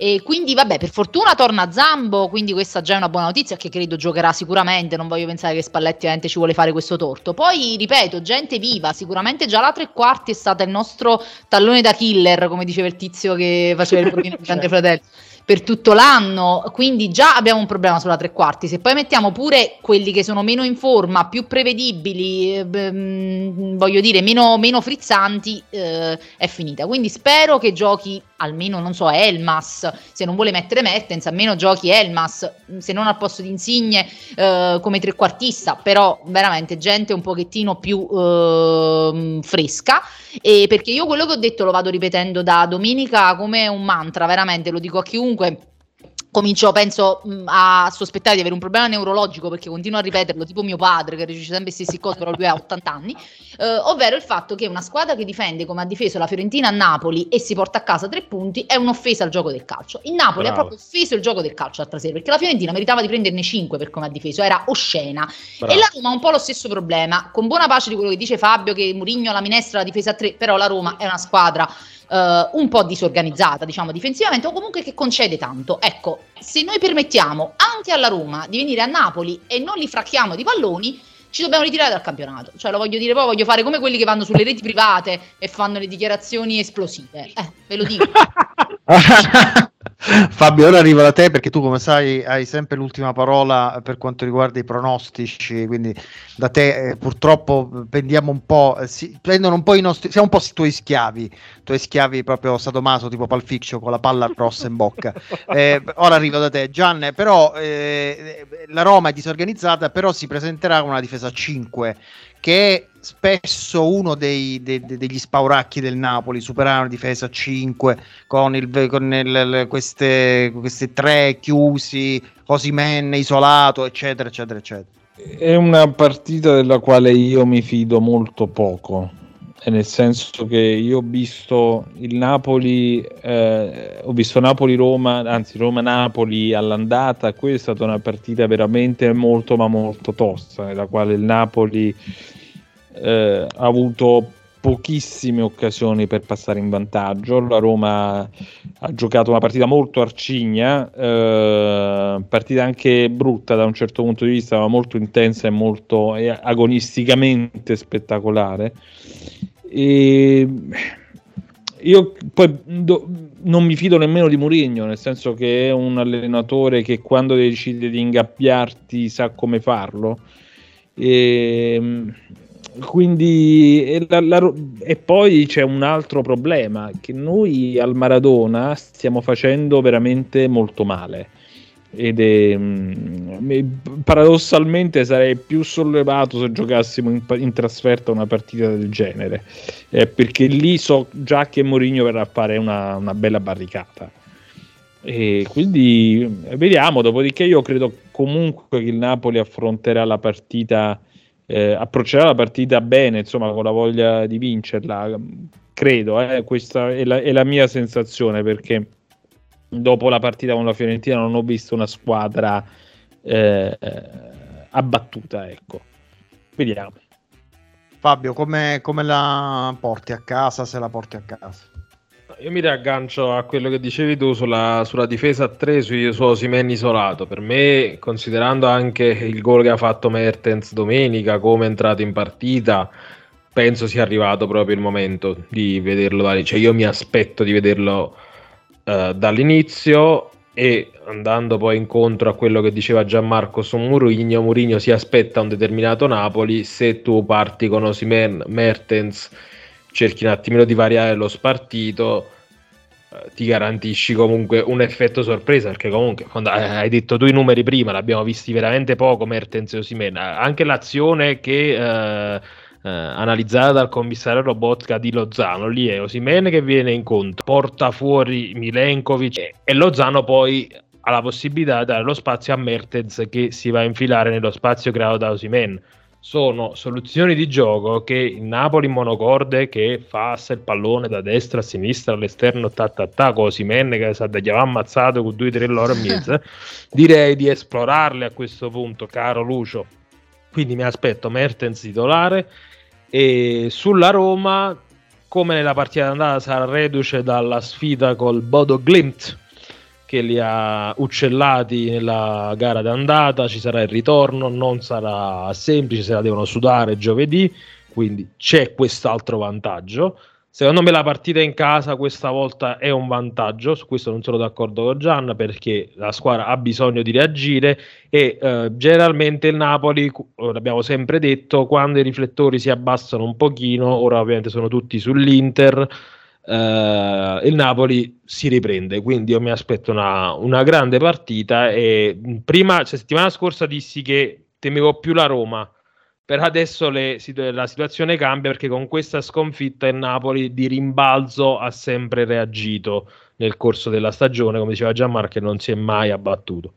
E quindi, vabbè, per fortuna torna Zambo, quindi questa già è una buona notizia che credo giocherà sicuramente. Non voglio pensare che Spalletti ovviamente ci vuole fare questo torto. Poi, ripeto, gente viva, sicuramente già la tre quarti è stata il nostro tallone da killer, come diceva il tizio che faceva il provino di Grande Fratello per tutto l'anno, quindi già abbiamo un problema sulla tre quarti. Se poi mettiamo pure quelli che sono meno in forma, più prevedibili, eh, mm, voglio dire, meno, meno frizzanti, eh, è finita. Quindi spero che giochi almeno, non so, Elmas, se non vuole mettere Mertens, almeno giochi Elmas, se non al posto di Insigne eh, come trequartista, però veramente gente un pochettino più ehm, fresca. E perché io quello che ho detto lo vado ripetendo da domenica come un mantra, veramente lo dico a chiunque. Comincio, penso, mh, a sospettare di avere un problema neurologico perché continuo a ripeterlo, tipo mio padre che dice sempre le stesse cose, però lui ha 80 anni. eh, ovvero il fatto che una squadra che difende come ha difeso la Fiorentina a Napoli e si porta a casa tre punti è un'offesa al gioco del calcio. Il Napoli ha
Bravo.
proprio offeso il gioco del calcio l'altra sera perché la Fiorentina meritava di prenderne 5 per come ha difeso, era oscena.
Bravo.
E la Roma ha un po' lo stesso problema, con buona pace di quello che dice Fabio, che Murigno la minestra la difesa a tre, però la Roma è una squadra eh, un po' disorganizzata, diciamo, difensivamente, o comunque che concede tanto. Ecco, se noi permettiamo anche alla Roma di venire a Napoli e non li fracchiamo di palloni, ci dobbiamo ritirare dal campionato. Cioè, lo voglio dire poi, voglio fare come quelli che vanno sulle reti private e fanno le dichiarazioni esplosive. Eh, ve lo dico.
Fabio, ora arrivo da te perché tu, come sai, hai sempre l'ultima parola per quanto riguarda i pronostici. Quindi da te, eh, purtroppo, pendiamo un po', eh, si, prendono un po' i nostri, siamo un po' i tuoi schiavi, i tuoi schiavi proprio sadomaso, tipo Palficcio con la palla rossa in bocca. Eh, ora arrivo da te, Gian. Però eh, la Roma è disorganizzata, però si presenterà con una difesa a 5 che è spesso uno dei, de- de- degli spauracchi del Napoli, superare una difesa a 5 con, il, con il- queste, questi tre chiusi, Osimen isolato, eccetera, eccetera, eccetera.
È una partita della quale io mi fido molto poco, nel senso che io ho visto il Napoli, eh, ho visto Napoli-Roma, anzi Roma-Napoli all'andata, questa è stata una partita veramente molto ma molto tosta, nella quale il Napoli eh, ha avuto pochissime occasioni per passare in vantaggio. La Roma ha giocato una partita molto arcigna, eh, partita anche brutta da un certo punto di vista, ma molto intensa e molto e agonisticamente spettacolare. E io poi do- non mi fido nemmeno di Mourinho, nel senso che è un allenatore che quando decide di ingabbiarti sa come farlo. E, quindi e, la- la- e poi c'è un altro problema che noi al Maradona stiamo facendo veramente molto male ed è mm, mi- paradossalmente sarei più sollevato se giocassimo in, in trasferta una partita del genere. Eh, perché lì so già che Mourinho verrà a fare una, una bella barricata. E quindi eh, vediamo dopodiché io credo comunque che il Napoli affronterà la partita eh, approccerà la partita bene insomma con la voglia di vincerla. Credo eh, questa è la, è la mia sensazione perché dopo la partita con la Fiorentina non ho visto una squadra eh, eh, abbattuta ecco vediamo
Fabio, come, come la porti a casa se la porti a casa?
Io mi riaggancio a quello che dicevi tu sulla, sulla difesa a 3 su, su Osimhen isolato. Per me, considerando anche il gol che ha fatto Mertens domenica, come è entrato in partita, penso sia arrivato proprio il momento di vederlo. Cioè, io mi aspetto di vederlo eh, dall'inizio e andando poi incontro a quello che diceva Gianmarco su Murigno, Murigno si aspetta un determinato Napoli, se tu parti con Osimhen, Mertens, cerchi un attimino di variare lo spartito, eh, ti garantisci comunque un effetto sorpresa, perché comunque quando, eh, hai detto tu i numeri prima, l'abbiamo visti veramente poco Mertens e Osimhen, Eh, anche l'azione che... eh, eh, analizzata dal commissario Robotka di Lozano. Lì è Osimene che viene incontro, porta fuori Milenkovic e, e Lozano poi ha la possibilità di dare lo spazio a Mertens che si va a infilare nello spazio creato da Osimen. Sono soluzioni di gioco che il Napoli monocorde che passa il pallone da destra a sinistra all'esterno ta ta ta con Osimen che sa da chiamare ammazzato con 2-3 loro e mezzo direi di esplorarle a questo punto caro Lucio quindi mi aspetto Mertens titolare. E sulla Roma come nella partita d'andata sarà reduce dalla sfida col Bodo Glimt che li ha uccellati nella gara d'andata, ci sarà il ritorno, non sarà semplice, se la devono sudare giovedì, quindi c'è quest'altro vantaggio. Secondo me la partita in casa questa volta è un vantaggio, su questo non sono d'accordo con Gian perché la squadra ha bisogno di reagire e eh, generalmente il Napoli, l'abbiamo sempre detto, quando i riflettori si abbassano un pochino, ora ovviamente sono tutti sull'Inter, eh, il Napoli si riprende, quindi io mi aspetto una, una grande partita e mh, prima, cioè, settimana scorsa dissi che temevo più la Roma, per adesso le la situazione cambia perché con questa sconfitta il Napoli di rimbalzo ha sempre reagito nel corso della stagione, come diceva Gianmarco, non si è mai abbattuto.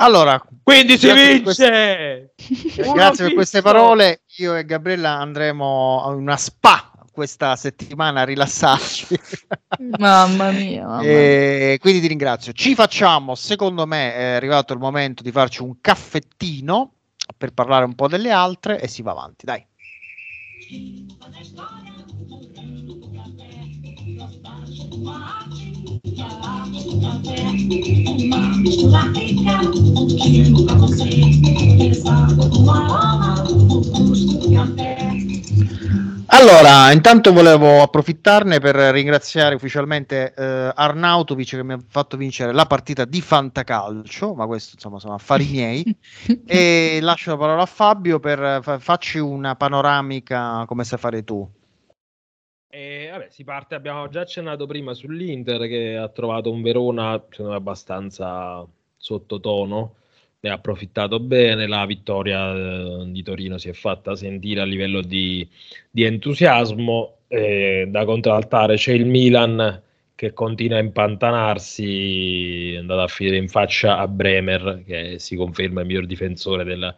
Allora,
Quindi si
grazie per
vince!
queste-
Uno
grazie per queste parole. Io e Gabriella andremo a una spa questa settimana a rilassarci.
Mamma mia. mamma.
E quindi ti ringrazio. Ci facciamo, secondo me, è arrivato il momento di farci un caffettino per parlare un po' delle altre e si va avanti. Dai. Allora, intanto volevo approfittarne per ringraziare ufficialmente eh, Arnautovic che mi ha fatto vincere la partita di Fantacalcio, ma questo insomma sono affari miei. e lascio la parola a Fabio per eh, fa- farci una panoramica come sai fare tu.
E vabbè, si parte, abbiamo già accennato prima sull'Inter che ha trovato un Verona secondo me abbastanza sottotono, ne ha approfittato bene, la vittoria eh, di Torino si è fatta sentire a livello di, di entusiasmo, e da contraltare c'è il Milan che continua a impantanarsi, è andato a finire in faccia a Bremer che si conferma il miglior difensore del,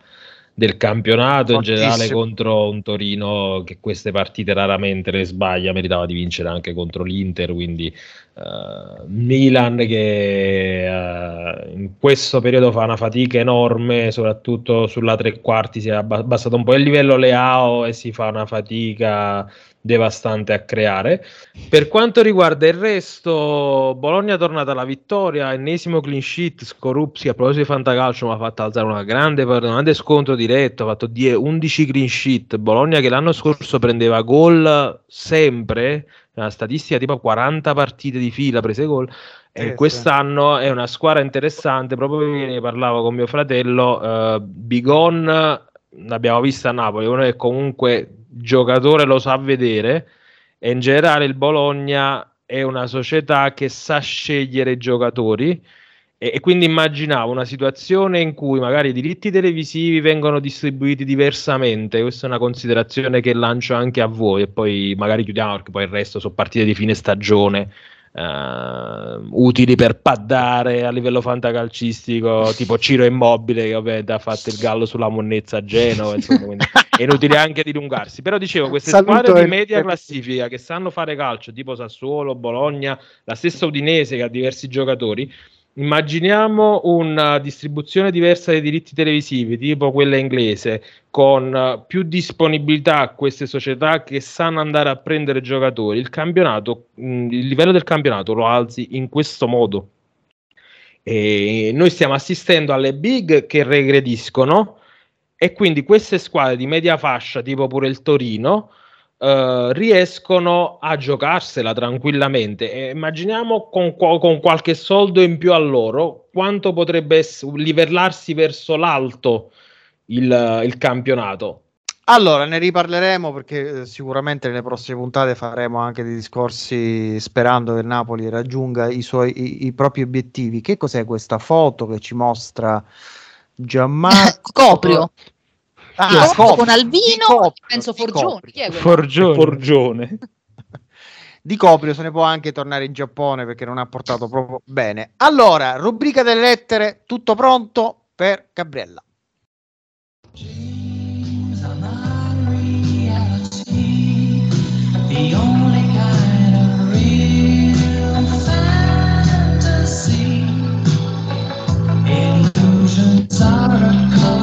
del campionato in generale contro un Torino che queste partite raramente le sbaglia, meritava di vincere anche contro l'Inter, quindi eh, Milan che eh, in questo periodo fa una fatica enorme, soprattutto sulla tre quarti si è abba- abbassato un po' il livello Leao e si fa una fatica devastante a creare. Per quanto riguarda il resto, Bologna è tornata alla vittoria, ennesimo clean sheet, Skorupski a proposito di Fantacalcio mi ha fatto alzare una grande, un grande scontro diretto, ha fatto 10 11 clean sheet, Bologna che l'anno scorso prendeva gol sempre, una statistica tipo 40 partite di fila prese gol, e
sì.
quest'anno è una squadra interessante, proprio ieri ne parlavo con mio fratello, eh, Bigon l'abbiamo vista a Napoli, uno che comunque giocatore lo sa vedere e in generale il Bologna è una società che sa scegliere i giocatori e, e quindi immaginavo una situazione in cui magari i diritti televisivi vengono distribuiti diversamente, questa è una considerazione che lancio anche a voi e poi magari chiudiamo perché poi il resto sono partite di fine stagione eh, utili per paddare a livello fantacalcistico, tipo Ciro Immobile che ovviamente ha fatto il gallo sulla monnezza a Genova, insomma, quindi è inutile anche dilungarsi. Però dicevo, queste
Saluto
squadre
il-
di media classifica che sanno fare calcio, tipo Sassuolo, Bologna, la stessa Udinese che ha diversi giocatori, Immaginiamo una distribuzione diversa dei diritti televisivi, tipo quella inglese, con eh, più disponibilità a queste società che sanno andare a prendere giocatori. Il campionato, mh, il livello del campionato lo alzi in questo modo. E noi stiamo assistendo alle big che regrediscono e quindi queste squadre di media fascia, tipo pure il Torino, eh, riescono a giocarsela tranquillamente. E immaginiamo con, con qualche soldo in più a loro quanto potrebbe ess- livellarsi verso l'alto il, il campionato.
Allora, ne riparleremo perché eh, sicuramente nelle prossime puntate faremo anche dei discorsi sperando che il Napoli raggiunga i suoi i, i propri obiettivi. Che cos'è questa foto che ci mostra Gianmarco?
Coprio.
Ah,
Io
Coprio.
con Albino,
Coprio,
penso Forgione. Chi è?
Forgione.
Forgione.
Di Coprio se ne può anche tornare in Giappone perché non ha portato proprio bene. Allora, rubrica delle lettere, tutto pronto per Gabriella.
Illusions are a common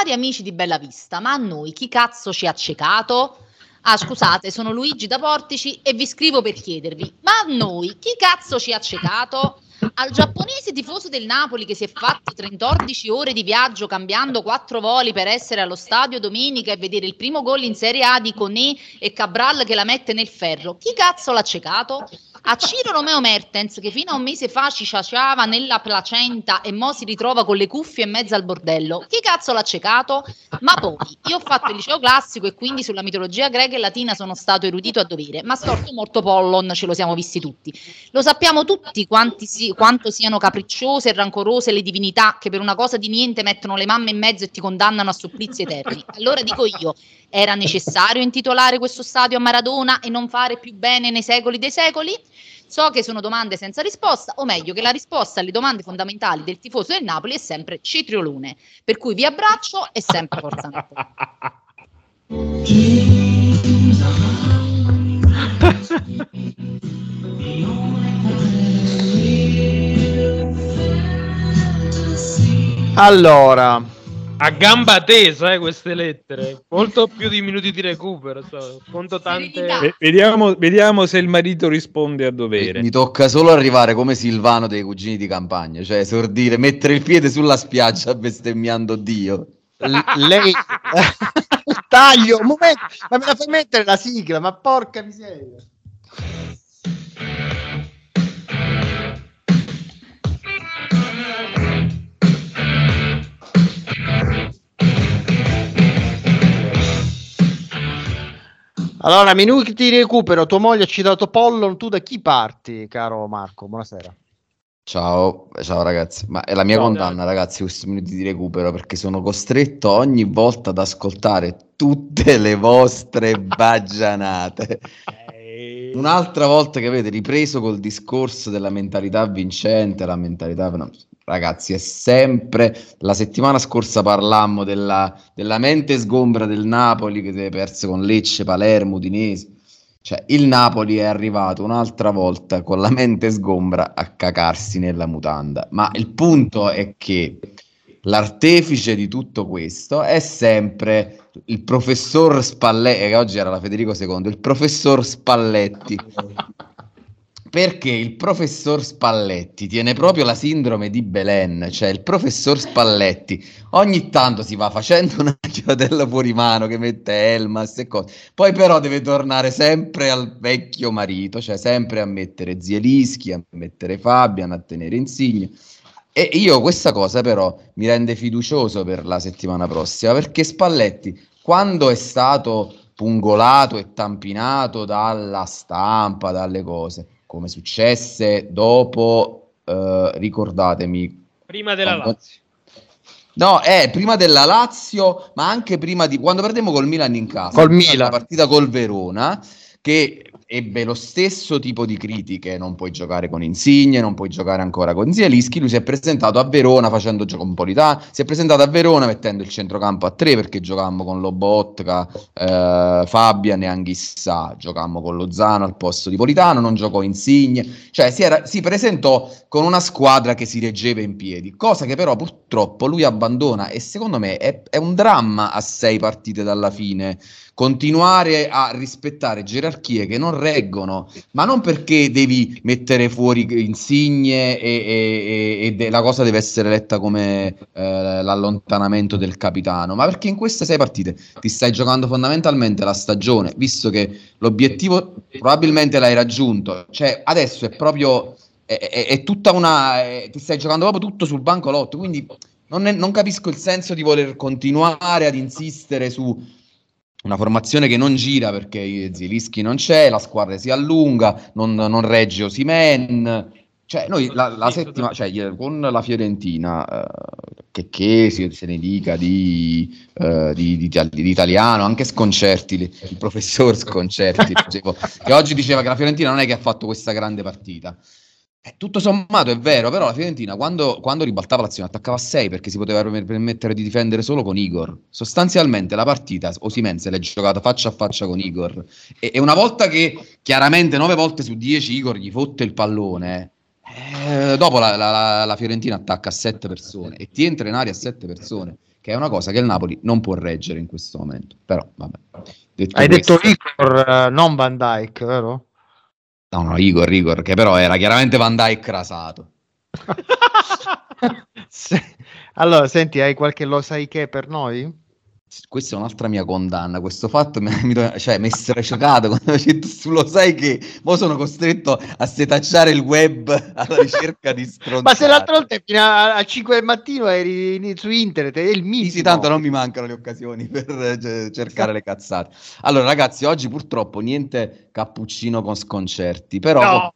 cari amici di Bella Vista, ma a noi chi cazzo ci ha ciecato? Ah, scusate, sono Luigi da Portici e vi scrivo per chiedervi, ma a noi chi cazzo ci ha ciecato? Al giapponese tifoso del Napoli che si è fatto 14 ore di viaggio cambiando quattro voli per essere allo stadio domenica e vedere il primo gol in Serie A di Conè e Cabral che la mette nel ferro. Chi cazzo l'ha ciecato? A Ciro Romeo Mertens che fino a un mese fa ci ciaciava nella placenta e mo si ritrova con le cuffie in mezzo al bordello. Chi cazzo l'ha ciecato? Ma poi, io ho fatto il liceo classico e quindi sulla mitologia greca e latina sono stato erudito a dovere, ma storto morto Pollon ce lo siamo visti tutti. Lo sappiamo tutti si- quanto siano capricciose e rancorose le divinità che per una cosa di niente mettono le mamme in mezzo e ti condannano a supplizi eterni. Allora dico io, era necessario intitolare questo stadio a Maradona e non fare più bene nei secoli dei secoli? So che sono domande senza risposta, o meglio che la risposta alle domande fondamentali del tifoso del Napoli è sempre cetriolone. Per cui vi abbraccio e sempre forza Napoli.
Allora,
A gamba tesa, eh, queste lettere. Molto più di minuti di recupero. so, Conto tante.
Ve- Vediamo, vediamo se il marito risponde a dovere.
Mi tocca solo arrivare come Silvano dei cugini di campagna, cioè esordire, mettere il piede sulla spiaggia bestemmiando Dio.
l- lei taglio, un momento, ma me la fai mettere la sigla, ma porca miseria. Allora, minuti di recupero, tua moglie ha citato Pollon, tu da chi parti, caro Marco? Buonasera.
Ciao, ciao ragazzi, ma è la mia
Ciao,
condanna ragazzi questi minuti di recupero perché sono costretto ogni volta ad ascoltare tutte le vostre baggianate. Un'altra volta che avete ripreso col discorso della mentalità vincente, la mentalità... no, ragazzi, è sempre... La settimana scorsa parlammo della, della mente sgombra del Napoli che si è perso con Lecce, Palermo, Udinese. Cioè, il Napoli è arrivato un'altra volta con la mente sgombra a cacarsi nella mutanda. Ma il punto è che l'artefice di tutto questo è sempre il professor Spalletti, che oggi era la Federico II, il professor Spalletti. Perché il professor Spalletti tiene proprio la sindrome di Belen, cioè il professor Spalletti ogni tanto si va facendo una chiodella fuori mano che mette Elmas e cose, poi però deve tornare sempre al vecchio marito, cioè sempre a mettere Zielischi, a mettere Fabian, a tenere Insigne. E io questa cosa però mi rende fiducioso per la settimana prossima, perché Spalletti, quando è stato pungolato e tampinato dalla stampa, dalle cose, come successe dopo, eh, ricordatemi,
Prima della
quando-
Lazio.
No, è prima della Lazio, ma anche prima di quando perdemmo col Milan in casa.
Col Milan.
della partita col Verona, che ebbe lo stesso tipo di critiche, non puoi giocare con Insigne, non puoi giocare ancora con Zielischi, lui si è presentato a Verona facendo gioco con Politano, si è presentato a Verona mettendo il centrocampo a tre perché giocammo con Lobotka, eh, Fabian e Anghissà, giocammo con Lozano al posto di Politano, non giocò Insigne, cioè si, era- si presentò con una squadra che si reggeva in piedi, cosa che però purtroppo lui abbandona e secondo me è, è un dramma a sei partite dalla fine continuare a rispettare gerarchie che non reggono, ma non perché devi mettere fuori insigne e, e- e- de- la cosa deve essere letta come eh, l'allontanamento del capitano, ma perché in queste sei partite ti stai giocando fondamentalmente la stagione, visto che l'obiettivo probabilmente l'hai raggiunto, cioè adesso è proprio è, è- è tutta una è- ti stai giocando proprio tutto sul banco lotto, quindi non, non capisco il senso di voler continuare ad insistere su una formazione che non gira perché Zielischi non c'è, la squadra si allunga, non, non regge Osimen. Cioè, noi la, la settimana, cioè, con la Fiorentina, eh, che, che si, se ne dica di, eh, di, di, di italiano, anche Sconcerti, il professor Sconcerti, dicevo, che oggi diceva che la Fiorentina non è che ha fatto questa grande partita. Eh, tutto sommato è vero, però la Fiorentina quando, quando ribaltava l'azione attaccava a 6 perché si poteva per- permettere di difendere solo con Igor. Sostanzialmente la partita Osimen se l'è giocata faccia a faccia con Igor e, e una volta che chiaramente 9 volte su 10 Igor gli fotte il pallone, eh, dopo la, la- la- Fiorentina attacca a 7 persone e ti entra in aria a 7 persone. che è una cosa che il Napoli non può reggere in questo momento. Però, vabbè. Detto
Hai detto
questo-
Igor, eh, non Van Dyke, vero?
No, no, Igor, Igor, che però era chiaramente Van Dyke rasato.
Se- Allora, senti, hai qualche lo sai che per noi?
Questa è un'altra mia condanna. Questo fatto mi, mi, cioè, mi è strascicato quando ho detto tu lo sai che mo sono costretto a setacciare il web alla ricerca di stronzate.
Ma se l'altra volta fino a, a 5 del mattino eri su internet, è il mito.
Sì, tanto non mi mancano le occasioni per eh, c- cercare le cazzate. Allora, ragazzi, oggi purtroppo niente cappuccino con sconcerti, però
No.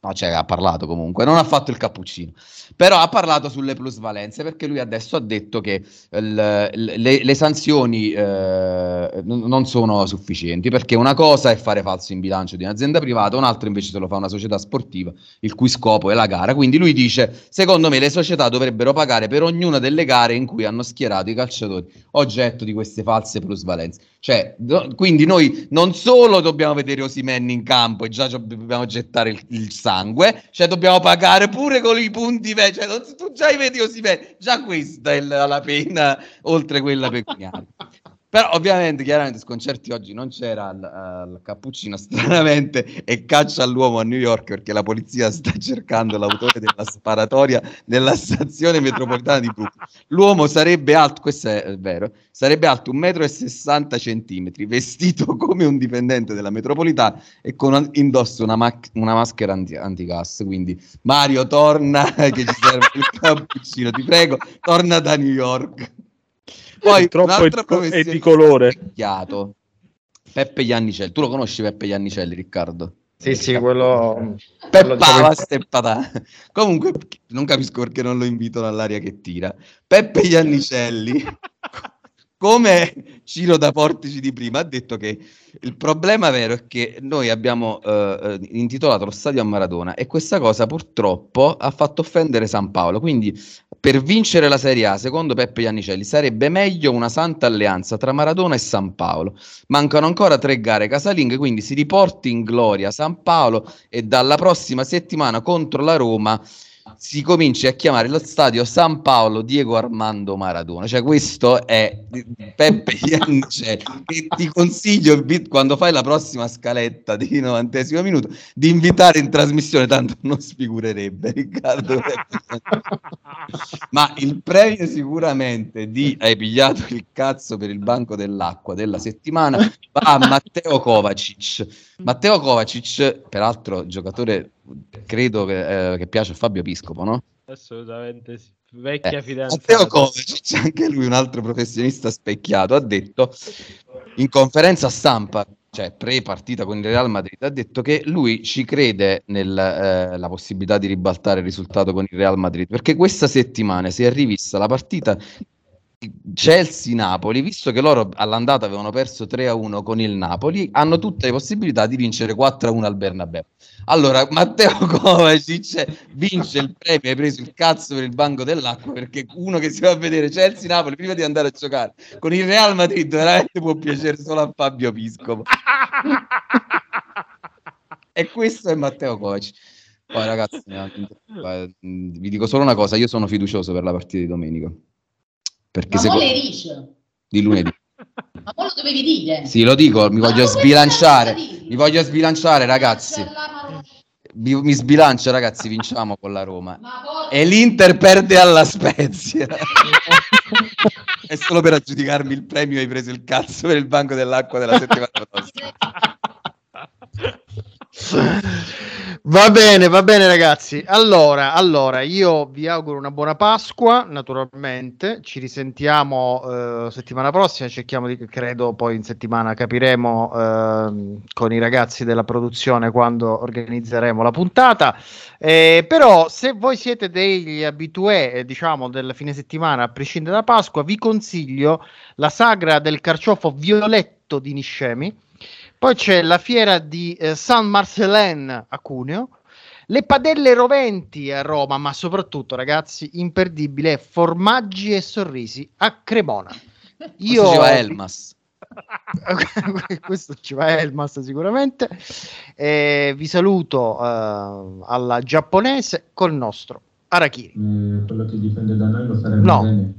No, cioè ha parlato comunque, non ha fatto il cappuccino, però ha parlato sulle plusvalenze perché lui adesso ha detto che il- le, le sanzioni eh, non sono sufficienti perché una cosa è fare falso in bilancio di un'azienda privata, un'altra invece se lo fa una società sportiva il cui scopo è la gara. Quindi lui dice, secondo me le società dovrebbero pagare per ognuna delle gare in cui hanno schierato i calciatori oggetto di queste false plusvalenze. Cioè, no- quindi noi non solo dobbiamo vedere Osimen in campo e già dobbiamo gettare il, il sangue, cioè dobbiamo pagare pure con i punti, cioè non- tu già vedi Osimen, già questa è la, la pena oltre quella pecuniaria. Però ovviamente, chiaramente, sconcerti oggi non c'era al, al cappuccino stranamente e caccia all'uomo a New York perché la polizia sta cercando l'autore della sparatoria nella stazione metropolitana di Brooklyn. L'uomo sarebbe alto, questo è vero, sarebbe alto 1,60 m, vestito come un dipendente della metropolitana e con indosso una, mac- una maschera anti- antigas. Quindi Mario, torna che ci serve il cappuccino, ti prego, torna da New York. Poi
Purtroppo è, è di colore.
specchiato. Peppe Iannicelli, tu lo conosci Peppe Iannicelli, Riccardo?
Sì, sì, quello...
Peppa
quello-
pasta patà. Comunque, non capisco perché non lo invitano all'aria che tira. Peppe Iannicelli, come Ciro da Portici di prima, ha detto che il problema vero è che noi abbiamo eh, eh, intitolato lo stadio a Maradona e questa cosa purtroppo ha fatto offendere San Paolo. Quindi, per vincere la Serie A, secondo Peppe Iannicelli, sarebbe meglio una santa alleanza tra Maradona e San Paolo. Mancano ancora tre gare casalinghe, quindi si riporti in gloria San Paolo e dalla prossima settimana contro la Roma si cominci a chiamare lo stadio San Paolo Diego Armando Maradona. Cioè, questo è Peppe Iannicelli. che ti consiglio quando fai la prossima scaletta di 90 minuto di invitare in trasmissione, tanto non sfigurerebbe Riccardo. Ma il premio sicuramente di hai pigliato il cazzo per il banco dell'acqua della settimana va a Matteo Kovacic. Matteo Kovacic, peraltro giocatore credo che, eh, che piace a Fabio Piscopo, no?
Assolutamente sì. Vecchia
Eh,
fidanzata.
Matteo Kovacic, anche lui un altro professionista specchiato, ha detto in conferenza stampa, cioè pre-partita con il Real Madrid, ha detto che lui ci crede nella possibilità di ribaltare il risultato con il Real Madrid, perché questa settimana si è rivista la partita Chelsea-Napoli, visto che loro all'andata avevano perso 3-1 con il Napoli, hanno tutte le possibilità di vincere 4-1 al Bernabeu. Allora, Matteo Kovacic vince il premio, hai preso il cazzo per il banco dell'acqua, perché uno che si va a vedere Chelsea-Napoli prima di andare a giocare con il Real Madrid veramente può piacere solo a Fabio Piscopo. e questo è Matteo Kovacic. Poi ragazzi, eh, vi dico solo una cosa, io sono fiducioso per la partita di domenica. Perché
Ma mole Rich,
di lunedì.
ma mo lo dovevi dire.
Sì, lo dico, mi
Ma
voglio sbilanciare. Mi voglio sbilanciare, ragazzi. Vi- mi sbilancio, ragazzi, vinciamo con la Roma. E l'Inter perde alla Spezia. È solo per aggiudicarmi il premio hai preso il cazzo per il banco dell'acqua della settimana prossima.
Va bene, va bene ragazzi. Allora, allora, io vi auguro una buona Pasqua, naturalmente. Ci risentiamo eh, settimana prossima, cerchiamo di, credo poi in settimana capiremo ehm, con i ragazzi della produzione quando organizzeremo la puntata. Eh, però se voi siete degli abitué, eh, diciamo, del fine settimana, a prescindere da Pasqua, vi consiglio la sagra del carciofo violetto di Niscemi. Poi c'è la fiera di eh, San Marcelin a Cuneo, le padelle roventi a Roma, ma soprattutto, ragazzi, imperdibile, formaggi e sorrisi a Cremona.
Io... Questo ci va Elmas.
Questo ci va Elmas sicuramente. Eh, vi saluto eh, alla giapponese col nostro Arakiri.
Eh, quello che dipende da noi lo faremo
No.
bene.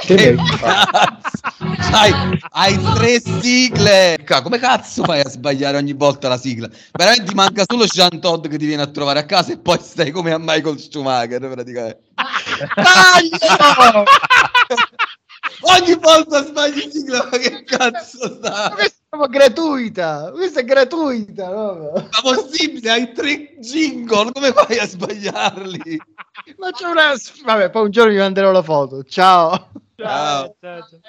Che cazzo? Hai, hai tre sigle. Come cazzo fai a sbagliare ogni volta la sigla? Veramente ti manca solo Jean Todd che ti viene a trovare a casa e poi stai come a Michael Schumacher praticamente. Taglio! ogni volta sbagli sigla, ma che cazzo sta?
Questa è gratuita, questa è gratuita. no?
Ma possibile? Hai tre jingle, come fai a sbagliarli?
Ma c'è una... Vabbè, poi un giorno vi manderò la foto. Ciao.
Ciao.
ciao, ciao.